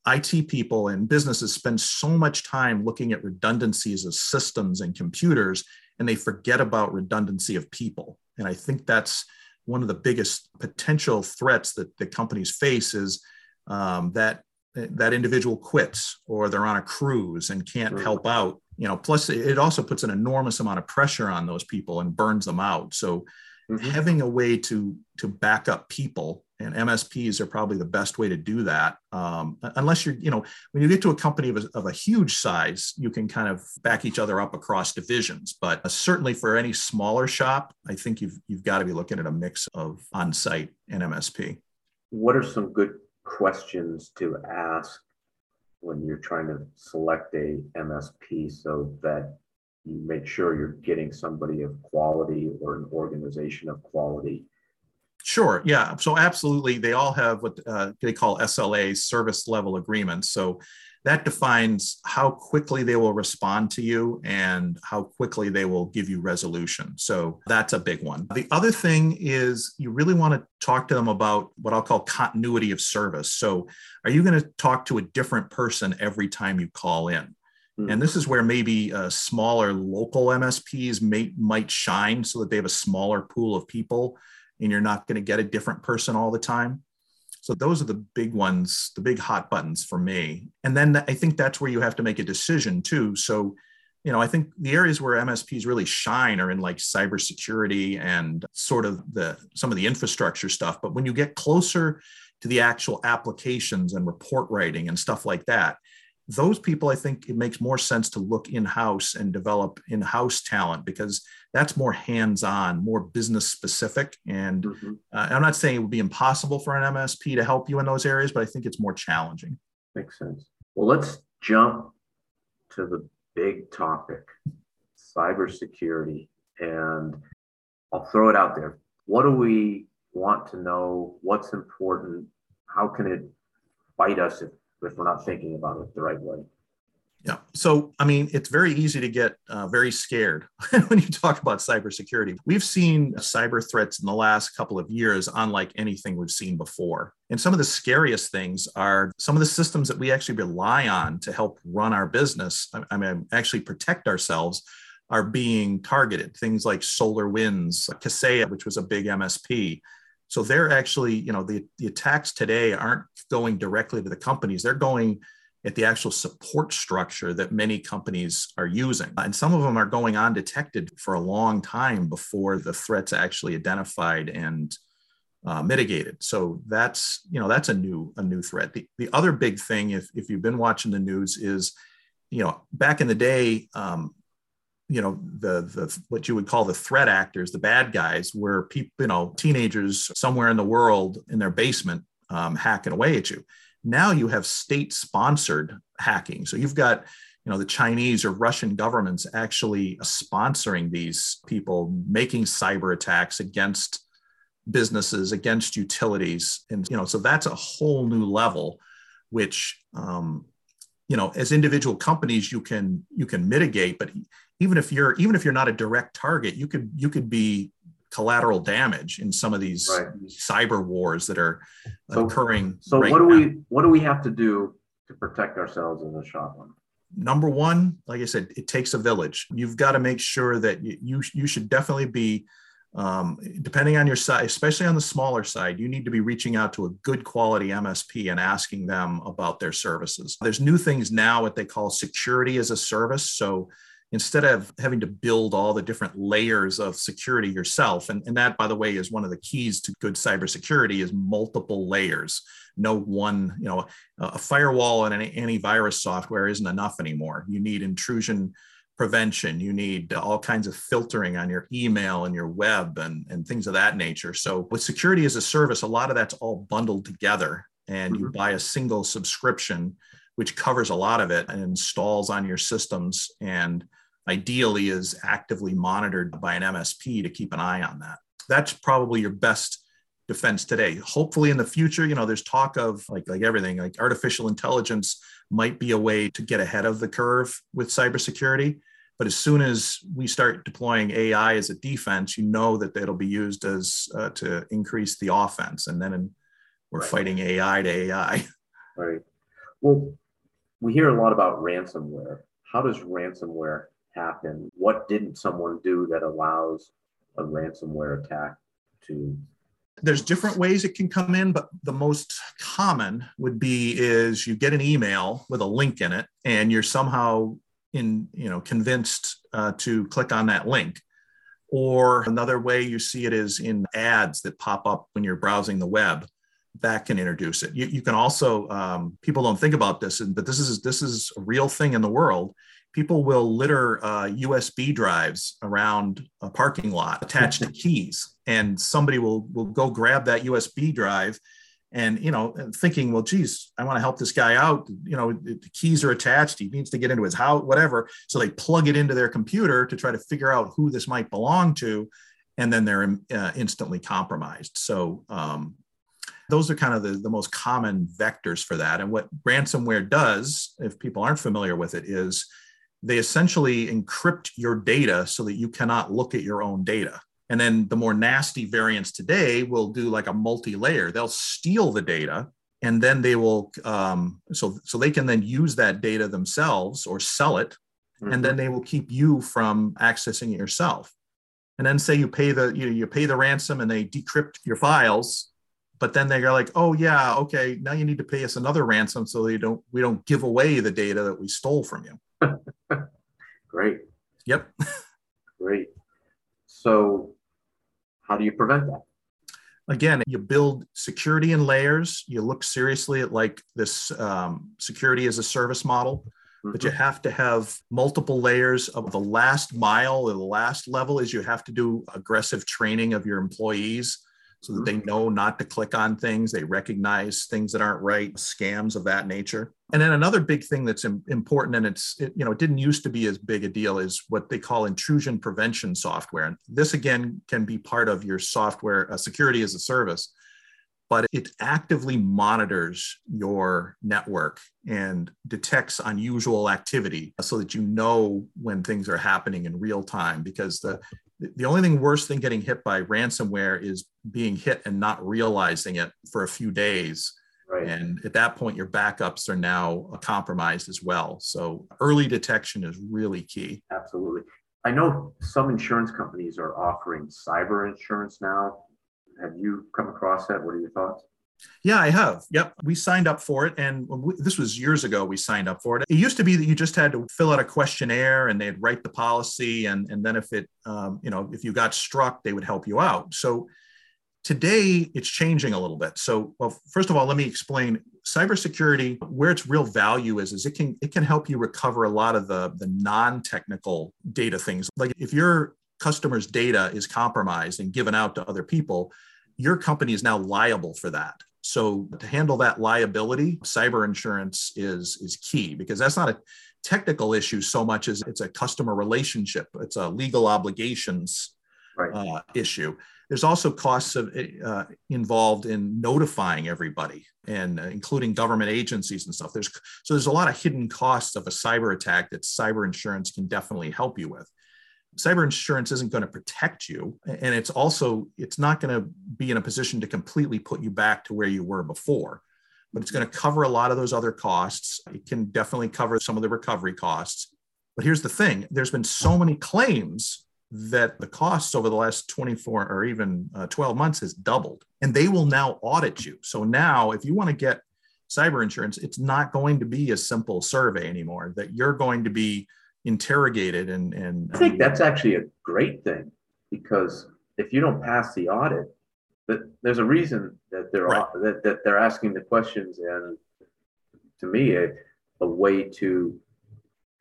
IT people and businesses spend so much time looking at redundancies of systems and computers, and they forget about redundancy of people. And I think that's one of the biggest potential threats that the companies face is um, that that individual quits or they're on a cruise and can't help out. You know, plus it also puts an enormous amount of pressure on those people and burns them out. So mm-hmm. having a way to to back up people and MSPs are probably the best way to do that. Um, unless you're, you know, when you get to a company of a, of a, huge size, you can kind of back each other up across divisions. But uh, certainly for any smaller shop, I think you've you've got to be looking at a mix of on-site and MSP. What are some good questions to ask when you're trying to select a MSP so that you make sure you're getting somebody of quality or an organization of quality Sure. Yeah. So absolutely, they all have what uh, they call SLA, service level agreements. So that defines how quickly they will respond to you and how quickly they will give you resolution. So that's a big one. The other thing is you really want to talk to them about what I'll call continuity of service. So are you going to talk to a different person every time you call in? Hmm. And this is where maybe uh, smaller local MSPs may, might shine so that they have a smaller pool of people and you're not going to get a different person all the time. So those are the big ones, the big hot buttons for me. And then I think that's where you have to make a decision too. So, you know, I think the areas where MSPs really shine are in like cybersecurity and sort of the some of the infrastructure stuff. But when you get closer to the actual applications and report writing and stuff like that, those people, I think it makes more sense to look in house and develop in house talent because that's more hands on, more business specific. And mm-hmm. uh, I'm not saying it would be impossible for an MSP to help you in those areas, but I think it's more challenging. Makes sense. Well, let's jump to the big topic cybersecurity. And I'll throw it out there. What do we want to know? What's important? How can it bite us if if we're not thinking about it the right way. Yeah. So, I mean, it's very easy to get uh, very scared when you talk about cybersecurity. We've seen cyber threats in the last couple of years, unlike anything we've seen before. And some of the scariest things are some of the systems that we actually rely on to help run our business, I, I mean, actually protect ourselves, are being targeted. Things like SolarWinds, Kaseya, which was a big MSP, so they're actually, you know, the, the attacks today aren't going directly to the companies. They're going at the actual support structure that many companies are using. And some of them are going undetected for a long time before the threat's actually identified and uh, mitigated. So that's, you know, that's a new, a new threat. The, the other big thing, if, if you've been watching the news is, you know, back in the day, um, you know the the what you would call the threat actors the bad guys were people you know teenagers somewhere in the world in their basement um, hacking away at you. Now you have state sponsored hacking. So you've got you know the chinese or russian governments actually sponsoring these people making cyber attacks against businesses against utilities. And you know so that's a whole new level which um, you know as individual companies you can you can mitigate but even if you're even if you're not a direct target, you could you could be collateral damage in some of these right. cyber wars that are so, occurring. So right what do now. we what do we have to do to protect ourselves as a shop owner? Number one, like I said, it takes a village. You've got to make sure that you you, you should definitely be um, depending on your side, especially on the smaller side, you need to be reaching out to a good quality MSP and asking them about their services. There's new things now, what they call security as a service. So instead of having to build all the different layers of security yourself and, and that by the way is one of the keys to good cybersecurity is multiple layers no one you know a firewall and an antivirus software isn't enough anymore you need intrusion prevention you need all kinds of filtering on your email and your web and, and things of that nature so with security as a service a lot of that's all bundled together and mm-hmm. you buy a single subscription which covers a lot of it and installs on your systems and ideally is actively monitored by an MSP to keep an eye on that. That's probably your best defense today. Hopefully in the future, you know, there's talk of like like everything, like artificial intelligence might be a way to get ahead of the curve with cybersecurity. But as soon as we start deploying AI as a defense, you know that it'll be used as uh, to increase the offense, and then we're right. fighting AI to AI. Right. Well, we hear a lot about ransomware. How does ransomware happen? What didn't someone do that allows a ransomware attack to there's different ways it can come in but the most common would be is you get an email with a link in it and you're somehow in you know convinced uh, to click on that link. Or another way you see it is in ads that pop up when you're browsing the web that can introduce it. You, you can also um, people don't think about this but this is this is a real thing in the world. People will litter uh, USB drives around a parking lot attached to keys, and somebody will will go grab that USB drive, and you know, thinking, well, geez, I want to help this guy out. You know, the keys are attached. He needs to get into his house, whatever. So they plug it into their computer to try to figure out who this might belong to, and then they're uh, instantly compromised. So. Um, those are kind of the, the most common vectors for that. And what ransomware does, if people aren't familiar with it, is they essentially encrypt your data so that you cannot look at your own data. And then the more nasty variants today will do like a multi-layer. They'll steal the data and then they will um, so so they can then use that data themselves or sell it, mm-hmm. and then mm-hmm. they will keep you from accessing it yourself. And then say you pay the you, you pay the ransom and they decrypt your files, but then they're like, oh yeah, okay, now you need to pay us another ransom so they don't we don't give away the data that we stole from you. Great. Yep. Great. So, how do you prevent that? Again, you build security in layers. You look seriously at like this um, security as a service model, mm-hmm. but you mm-hmm. have to have multiple layers of the last mile or the last level is you have to do aggressive training of your employees so that they mm-hmm. know not to click on things. They recognize things that aren't right, scams of that nature. And then another big thing that's important, and it's it, you know it didn't used to be as big a deal, is what they call intrusion prevention software. And this again can be part of your software uh, security as a service, but it actively monitors your network and detects unusual activity so that you know when things are happening in real time. Because the the only thing worse than getting hit by ransomware is being hit and not realizing it for a few days. Right. And at that point, your backups are now uh, compromised as well. So early detection is really key. Absolutely. I know some insurance companies are offering cyber insurance now. Have you come across that? What are your thoughts? Yeah, I have. Yep. We signed up for it. And we, this was years ago we signed up for it. It used to be that you just had to fill out a questionnaire and they'd write the policy. And, and then if it, um, you know, if you got struck, they would help you out. So today it's changing a little bit. So, well, first of all, let me explain cybersecurity, where its real value is, is it can, it can help you recover a lot of the, the non-technical data things. Like if your customer's data is compromised and given out to other people, your company is now liable for that. So to handle that liability, cyber insurance is is key because that's not a technical issue so much as it's a customer relationship. It's a legal obligations right. uh, issue. There's also costs of, uh, involved in notifying everybody, and uh, including government agencies and stuff. There's so there's a lot of hidden costs of a cyber attack that cyber insurance can definitely help you with cyber insurance isn't going to protect you and it's also it's not going to be in a position to completely put you back to where you were before but it's going to cover a lot of those other costs. It can definitely cover some of the recovery costs. But here's the thing there's been so many claims that the costs over the last 24 or even uh, 12 months has doubled and they will now audit you. So now if you want to get cyber insurance it's not going to be a simple survey anymore that you're going to be interrogated and and I think that's actually a great thing because if you don't pass the audit, that there's a reason that they're right. that, that they're asking the questions and to me a, a way to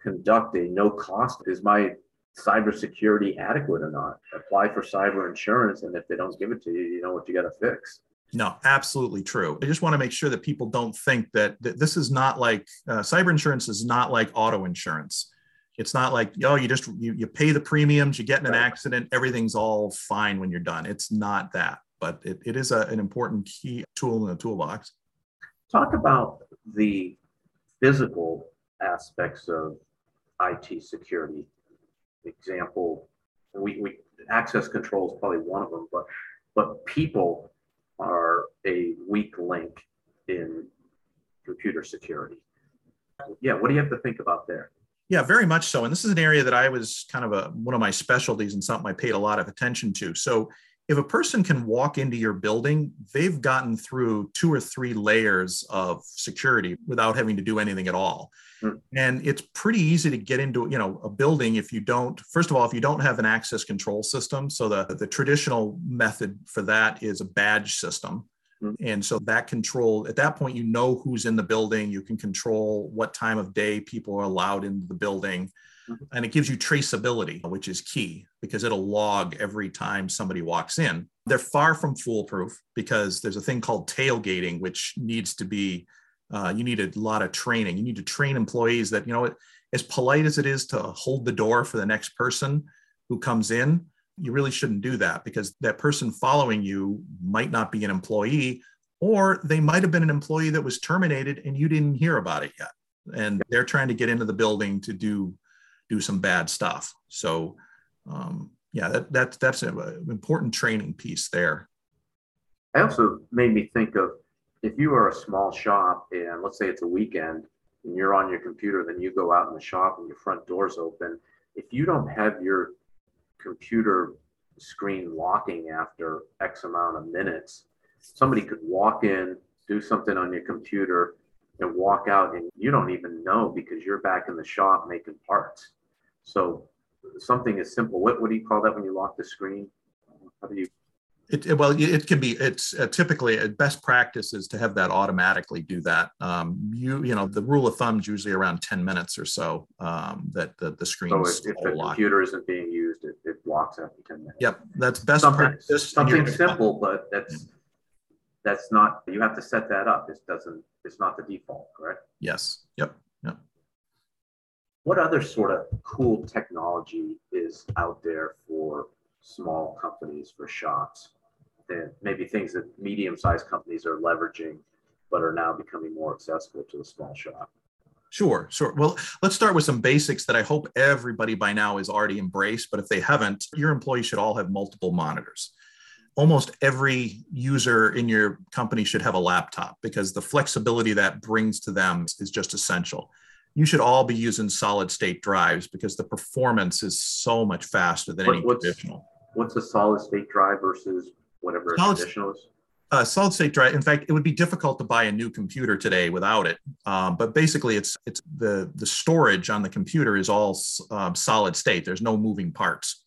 conduct a no cost is my cybersecurity adequate or not apply for cyber insurance and if they don't give it to you you know what you got to fix no, absolutely true. I just want to make sure that people don't think that, that this is not like uh, cyber insurance is not like auto insurance It's not like, oh, you just you, you pay the premiums, you get in an accident, everything's all fine when you're done. It's not that, but it, it is a, an important key tool in the toolbox. Talk about the physical aspects of IT security. Example, we, we access control is probably one of them, but but people are a weak link in computer security. Yeah, what do you have to think about there? Yeah, very much so. And this is an area that I was kind of a one of my specialties and something I paid a lot of attention to. So if a person can walk into your building, they've gotten through two or three layers of security without having to do anything at all. Hmm. And it's pretty easy to get into, you know, a building if you don't, first of all, if you don't have an access control system. So the, the traditional method for that is a badge system. Hmm. And so that control, at that point, you know who's in the building. You can control what time of day people are allowed into the building. Mhm. And it gives you traceability, which is key because it'll log every time somebody walks in. They're far from foolproof because there's a thing called tailgating, which needs to be, uh, you need a lot of training. You need to train employees that, you know, as polite as it is to hold the door for the next person who comes in, you really shouldn't do that because that person following you might not be an employee or they might have been an employee that was terminated and you didn't hear about it yet. And they're trying to get into the building to do do some bad stuff. So um, yeah that, that that's an important training piece there. I also made me think of if you are a small shop and let's say it's a weekend and you're on your computer, then you go out in the shop and your front door's open. If you don't have your computer screen locking after X amount of minutes, somebody could walk in, do something on your computer, and walk out, and you don't even know because you're back in the shop making parts. So something as simple. What, what do you call that when you lock the screen? How do you It, well, it- can be. It's uh, typically a best practice is to have that automatically do that. Um, you you know the rule of thumb is usually around ten minutes or so um, that the the So screen's if, if the locked. computer isn't being used, it, it locks after ten minutes. Yep, that's best Something, practice. something simple, but that's, that's not, you have to set that up. It doesn't, it's not the default, correct? Yes. Yep. Yep. What other sort of cool technology is out there for small companies, for shops? And maybe things that medium-sized companies are leveraging, but are now becoming more accessible to the small shop. Sure, sure. Well, let's start with some basics that I hope everybody by now has already embraced. But if they haven't, your employees should all have multiple monitors. Almost every user in your company should have a laptop because the flexibility that brings to them is just essential. You should all be using solid state drives because the performance is so much faster than What- any what's- traditional. What's a solid state drive versus whatever a Solid- traditional is? Uh, solid state drive. In fact, it would be difficult to buy a new computer today without it. Um, but basically, it's it's the the storage on the computer is all um, solid state. There's no moving parts.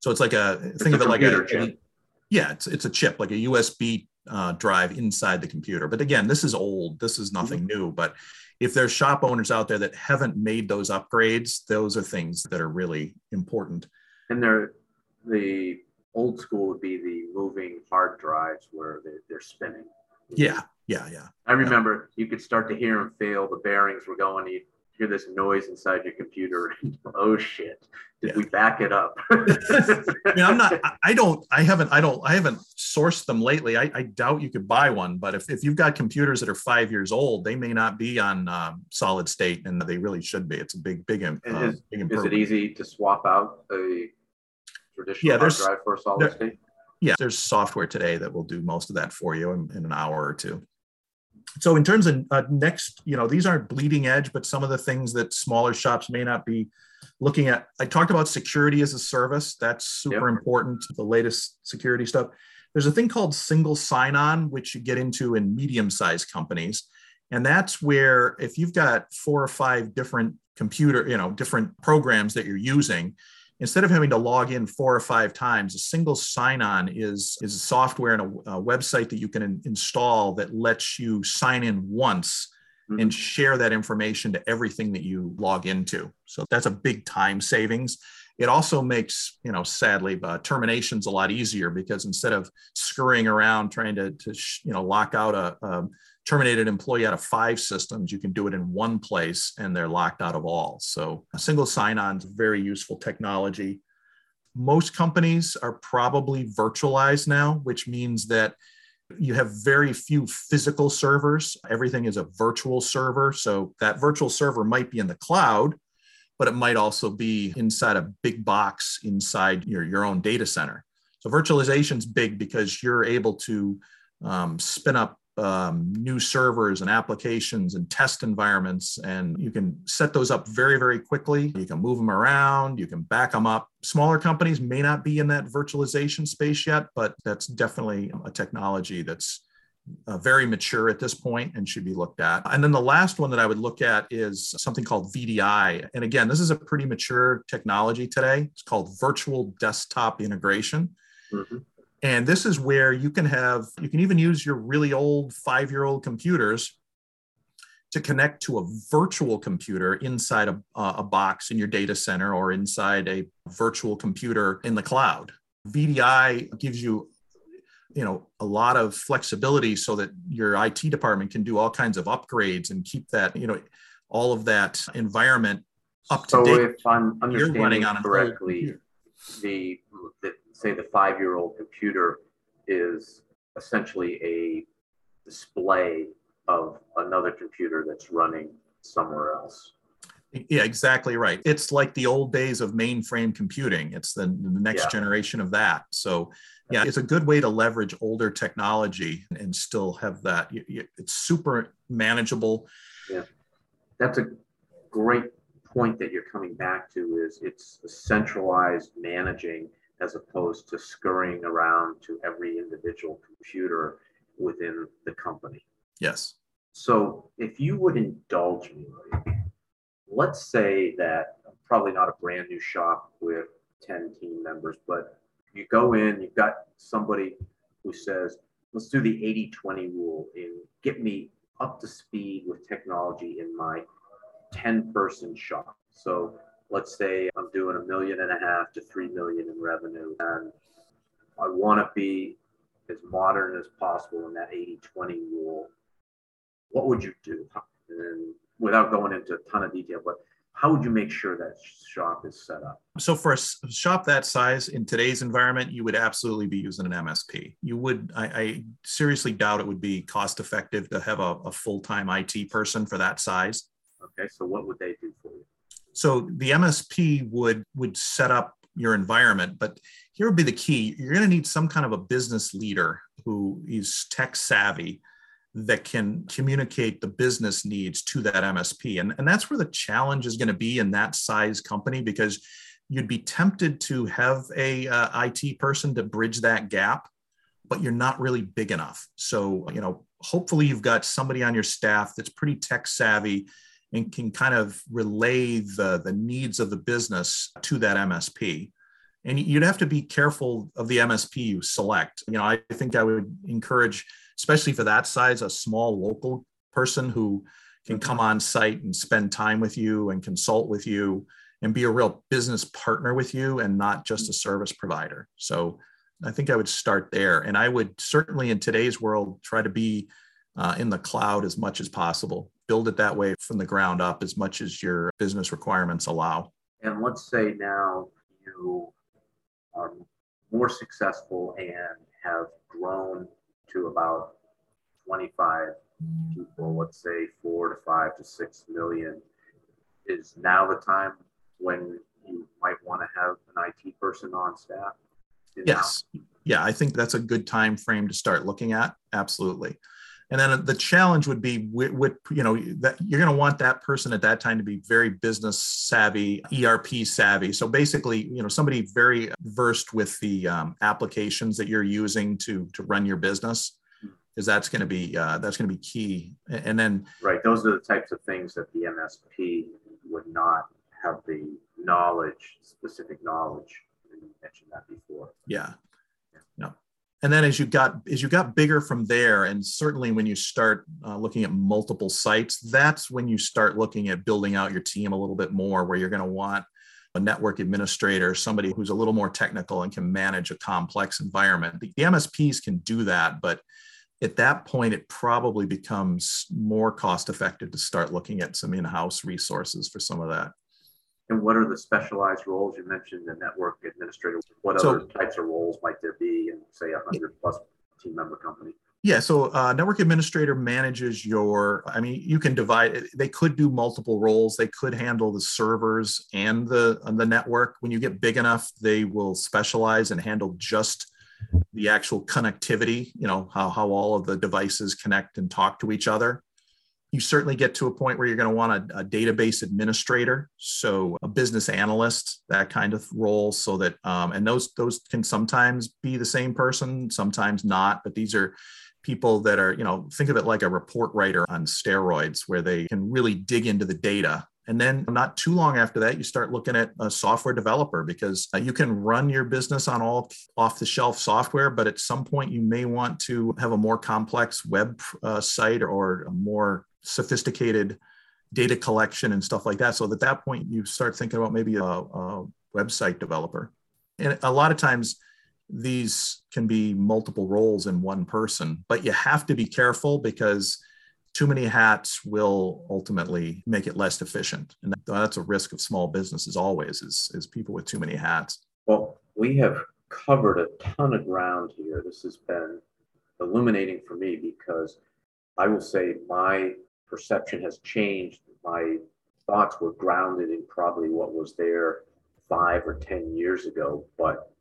So it's like a think of it like a, chip. yeah, it's it's a chip like a USB uh, drive inside the computer. But again, this is old. This is nothing Mm-hmm. new. But if there's shop owners out there that haven't made those upgrades, those are things that are really important. And they're, the old school would be the moving hard drives where they're, they're spinning. Yeah, yeah, yeah. I remember you could start to hear them fail. The bearings were going. You hear this noise inside your computer. oh shit! Did Yeah. we back it up? I mean, I'm not. I- don't. I haven't. I don't. I haven't sourced them lately. I, I doubt you could buy one. But if, if you've got computers that are five years old, they may not be on um, solid state, and they really should be. It's a big, big, uh, is- big Is it easy to swap out a traditional Yeah, hard there's- drive for a solid there- state? yeah, there's software today that will do most of that for you in, in an hour or two. So in terms of uh, next, you know, these aren't bleeding edge, but some of the things that smaller shops may not be looking at. I talked about security as a service. That's super important. The latest security stuff. There's a thing called single sign-on, which you get into in medium-sized companies, and that's where if you've got four or five different computer, you know, different programs that you're using, instead of having to log in four or five times, a single sign-on is is a software and a, a website that you can in- install that lets you sign in once Mhm. and share that information to everything that you log into. So that's a big time savings. It also makes, you know, sadly, uh, terminations a lot easier because instead of scurrying around trying to, to sh- you know, lock out a, a terminate an employee out of five systems, you can do it in one place and they're locked out of all. So a single sign-on is very useful technology. Most companies are probably virtualized now, which means that you have very few physical servers. Everything is a virtual server. So that virtual server might be in the cloud, but it might also be inside a big box inside your, your own data center. So virtualization is big because you're able to um, spin up um, new servers and applications and test environments, and you can set those up very, very quickly. You can move them around, you can back them up. Smaller companies may not be in that virtualization space yet, but that's definitely a technology that's uh, very mature at this point and should be looked at. And then the last one that I would look at is something called VDI. And again, this is a pretty mature technology today. It's called virtual desktop integration. Mm-hmm. And this is where you can have, you can even use your really old five year old computers to connect to a virtual computer inside a, a box in your data center or inside a virtual computer in the cloud. VDI gives you you know a lot of flexibility so that your IT department can do all kinds of upgrades and keep that you know all of that environment up so to date. So if I'm understanding correctly, the, the say the five year old computer is essentially a display of another computer that's running somewhere else. Yeah, exactly right. It's like the old days of mainframe computing. It's the, the next yeah. generation of that. So, yeah, it's a good way to leverage older technology and still have that. It's super manageable. Yeah, that's a great point that you're coming back to. Is it's centralized managing as opposed to scurrying around to every individual computer within the company. Yes. So if you would indulge me, let's say that probably not a brand new shop with 10 team members, but you go in, you've got somebody who says, let's do the 80 20 rule and get me up to speed with technology in my 10 person shop. So let's say I'm doing a million and a half to three million in revenue, and I want to be as modern as possible in that 80 20 rule, what would you do? And without going into a ton of detail, but how would you make sure that shop is set up? So for a shop that size in today's environment, you would absolutely be using an MSP. You would, I, I seriously doubt it would be cost effective to have a, a full-time IT person for that size. Okay, so what would they do for you? So the MSP would would set up your environment, but here would be the key. You're going to need some kind of a business leader who is tech savvy that can communicate the business needs to that MSP. And, and that's where the challenge is going to be in that size company because you'd be tempted to have a uh, IT person to bridge that gap, but you're not really big enough. So, you know, hopefully you've got somebody on your staff that's pretty tech savvy and can kind of relay the, the needs of the business to that MSP. And you'd have to be careful of the MSP you select. You know, I think I would encourage, especially for that size, a small local person who can come on site and spend time with you and consult with you and be a real business partner with you and not just a service provider. So I think I would start there. And I would certainly in today's world try to be uh, in the cloud as much as possible build it that way from the ground up as much as your business requirements allow. And let's say now you are more successful and have grown to about 25 people, let's say four to five to six million. Is now the time when you might want to have an IT person on staff? Yes. Yeah, I think that's a good time frame to start looking at. Absolutely. And then the challenge would be with, with you know that you're going to want that person at that time to be very business savvy, ERP savvy. So basically, you know, somebody very versed with the um, applications that you're using to to run your business, because that's going to be uh, that's going to be key. And then right, those are the types of things that the MSP would not have the knowledge, specific knowledge. You mentioned that before. Yeah. And then as you got as you got bigger from there and certainly when you start uh, looking at multiple sites that's when you start looking at building out your team a little bit more where you're going to want a network administrator somebody who's a little more technical and can manage a complex environment the, the msps can do that but at that point, it probably becomes more cost effective to start looking at some in house resources for some of that. And what are the specialized roles? You mentioned the network administrator. What so, other types of roles might there be in, say, a 100 plus team member company? Yeah, so uh, network administrator manages your. I mean, you can divide. They could do multiple roles. They could handle the servers and the and the network. When you get big enough, they will specialize and handle just the actual connectivity, you know, how, how all of the devices connect and talk to each other. You certainly get to a point where you're going to want a, a database administrator, so a business analyst, that kind of role, so that um, and those those can sometimes be the same person, sometimes not, but these are people that are, you know, think of it like a report writer on steroids, where they can really dig into the data and then not too long after that, you start looking at a software developer because uh, you can run your business on all off the shelf software, but at some point you may want to have a more complex web uh, site or a more sophisticated data collection and stuff like that. So at that point, you start thinking about maybe a, a website developer. And a lot of times, these can be multiple roles in one person, but you have to be careful because too many hats will ultimately make it less efficient. And that's a risk of small businesses always is, is people with too many hats. Well we have covered a ton of ground here. This has been illuminating for me because i will say my perception has changed. My thoughts were grounded in probably what was there five or ten years ago but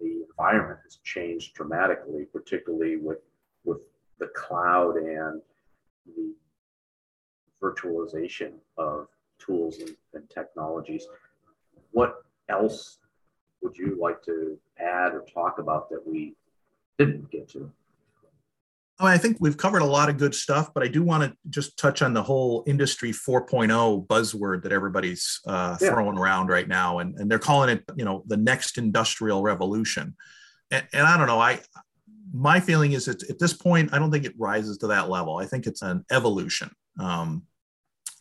the environment has changed dramatically particularly with with the cloud and the virtualization of tools and, and technologies. What else would you like to add or talk about that we didn't get to? Oh, I think we've covered a lot of good stuff, but I do want to just touch on the whole industry 4.0 buzzword that everybody's uh, yeah. throwing around right now, and, and they're calling it, you know, the next industrial revolution. And, and I don't know, I my feeling is that at this point, I don't think it rises to that level. I think it's an evolution. Um,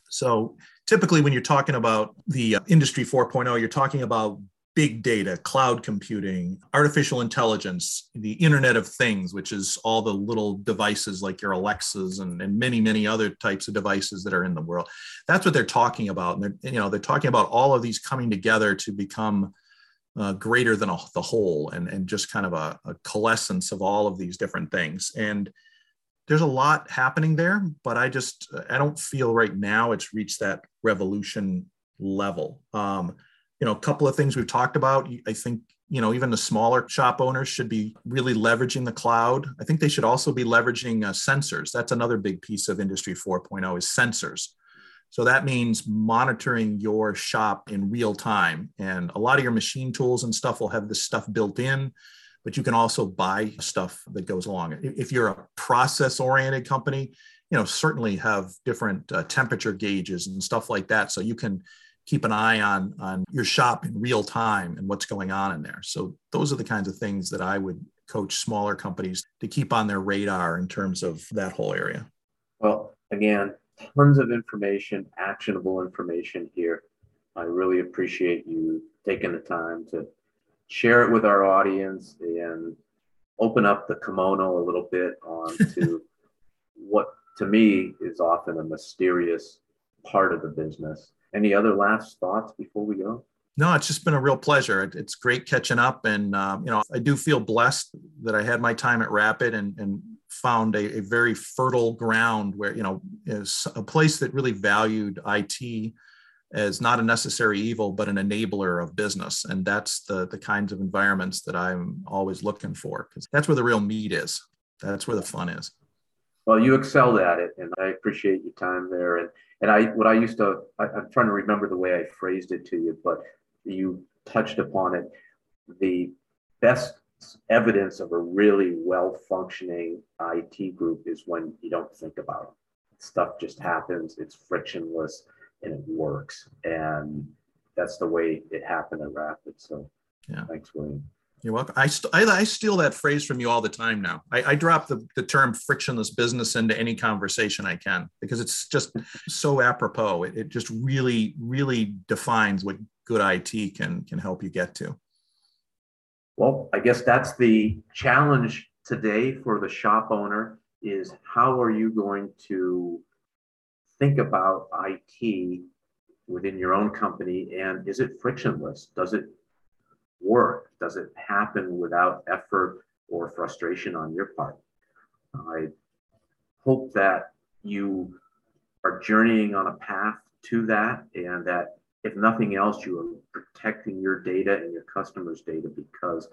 so typically, when you're talking about the uh, industry 4.0, you're talking about big data, cloud computing, artificial intelligence, the Internet of Things, which is all the little devices like your Alexas and, and many, many other types of devices that are in the world. That's what they're talking about. And you know, they're talking about all of these coming together to become uh, greater than a, the whole and, and just kind of a, a coalescence of all of these different things. And there's a lot happening there, but I just, I don't feel right now it's reached that revolution level. Um, you know, a couple of things we've talked about. I think, you know, even the smaller shop owners should be really leveraging the cloud. I think they should also be leveraging uh, sensors. That's another big piece of Industry 4.0 is sensors. So that means monitoring your shop in real time. And a lot of your machine tools and stuff will have this stuff built in, but you can also buy stuff that goes along. If you're a process oriented company, you know, certainly have different uh, temperature gauges and stuff like that. So you can keep an eye on, on your shop in real time and what's going on in there. So those are the kinds of things that I would coach smaller companies to keep on their radar in terms of that whole area. Well, again, tons of information, actionable information here. I really appreciate you taking the time to share it with our audience and open up the kimono a little bit on to what to me is often a mysterious part of the business. Any other last thoughts before we go? No, it's just been a real pleasure. It's great catching up, and um, you know, I do feel blessed that I had my time at Rapid and, and found a, a, very fertile ground where you know is a place that really valued IT as not a necessary evil but an enabler of business. And that's the the kinds of environments that I'm always looking for because that's where the real meat is. That's where the fun is. Well you excelled at it and I appreciate your time there. And and I what I used to I, I'm trying to remember the way I phrased it to you but you touched upon it. The best evidence of a really well functioning IT group is when you don't think about it. Stuff just happens, it's frictionless, and it works. And that's the way it happened at Rapid. So yeah. thanks, William. You're welcome. I, st- I, I, steal that phrase from you all the time now. I, I drop the, the term frictionless business into any conversation I can because it's just so apropos. It, it just really, really defines what good IT can, can help you get to. Well, I guess that's the challenge today for the shop owner is how are you going to think about IT within your own company and is it frictionless? Does it work? Does it happen without effort or frustration on your part? I hope that you are journeying on a path to that and that if nothing else, you are protecting your data and your customers' data because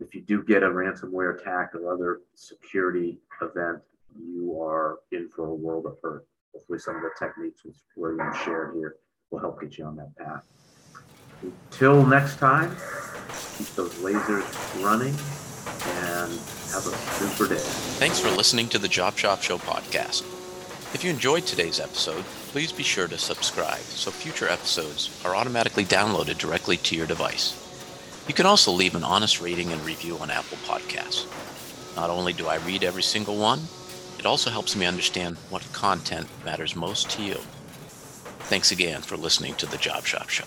if you do get a ransomware attack or other security event, you are in for a world of hurt. Hopefully, some of the techniques which William shared here will help get you on that path. Until next time, keep those lasers running and have a super day. Thanks for listening to the Job Shop Show podcast. If you enjoyed today's episode, please be sure to subscribe so future episodes are automatically downloaded directly to your device. You can also leave an honest rating and review on Apple Podcasts. Not only do I read every single one, it also helps me understand what content matters most to you. Thanks again for listening to the Job Shop Show.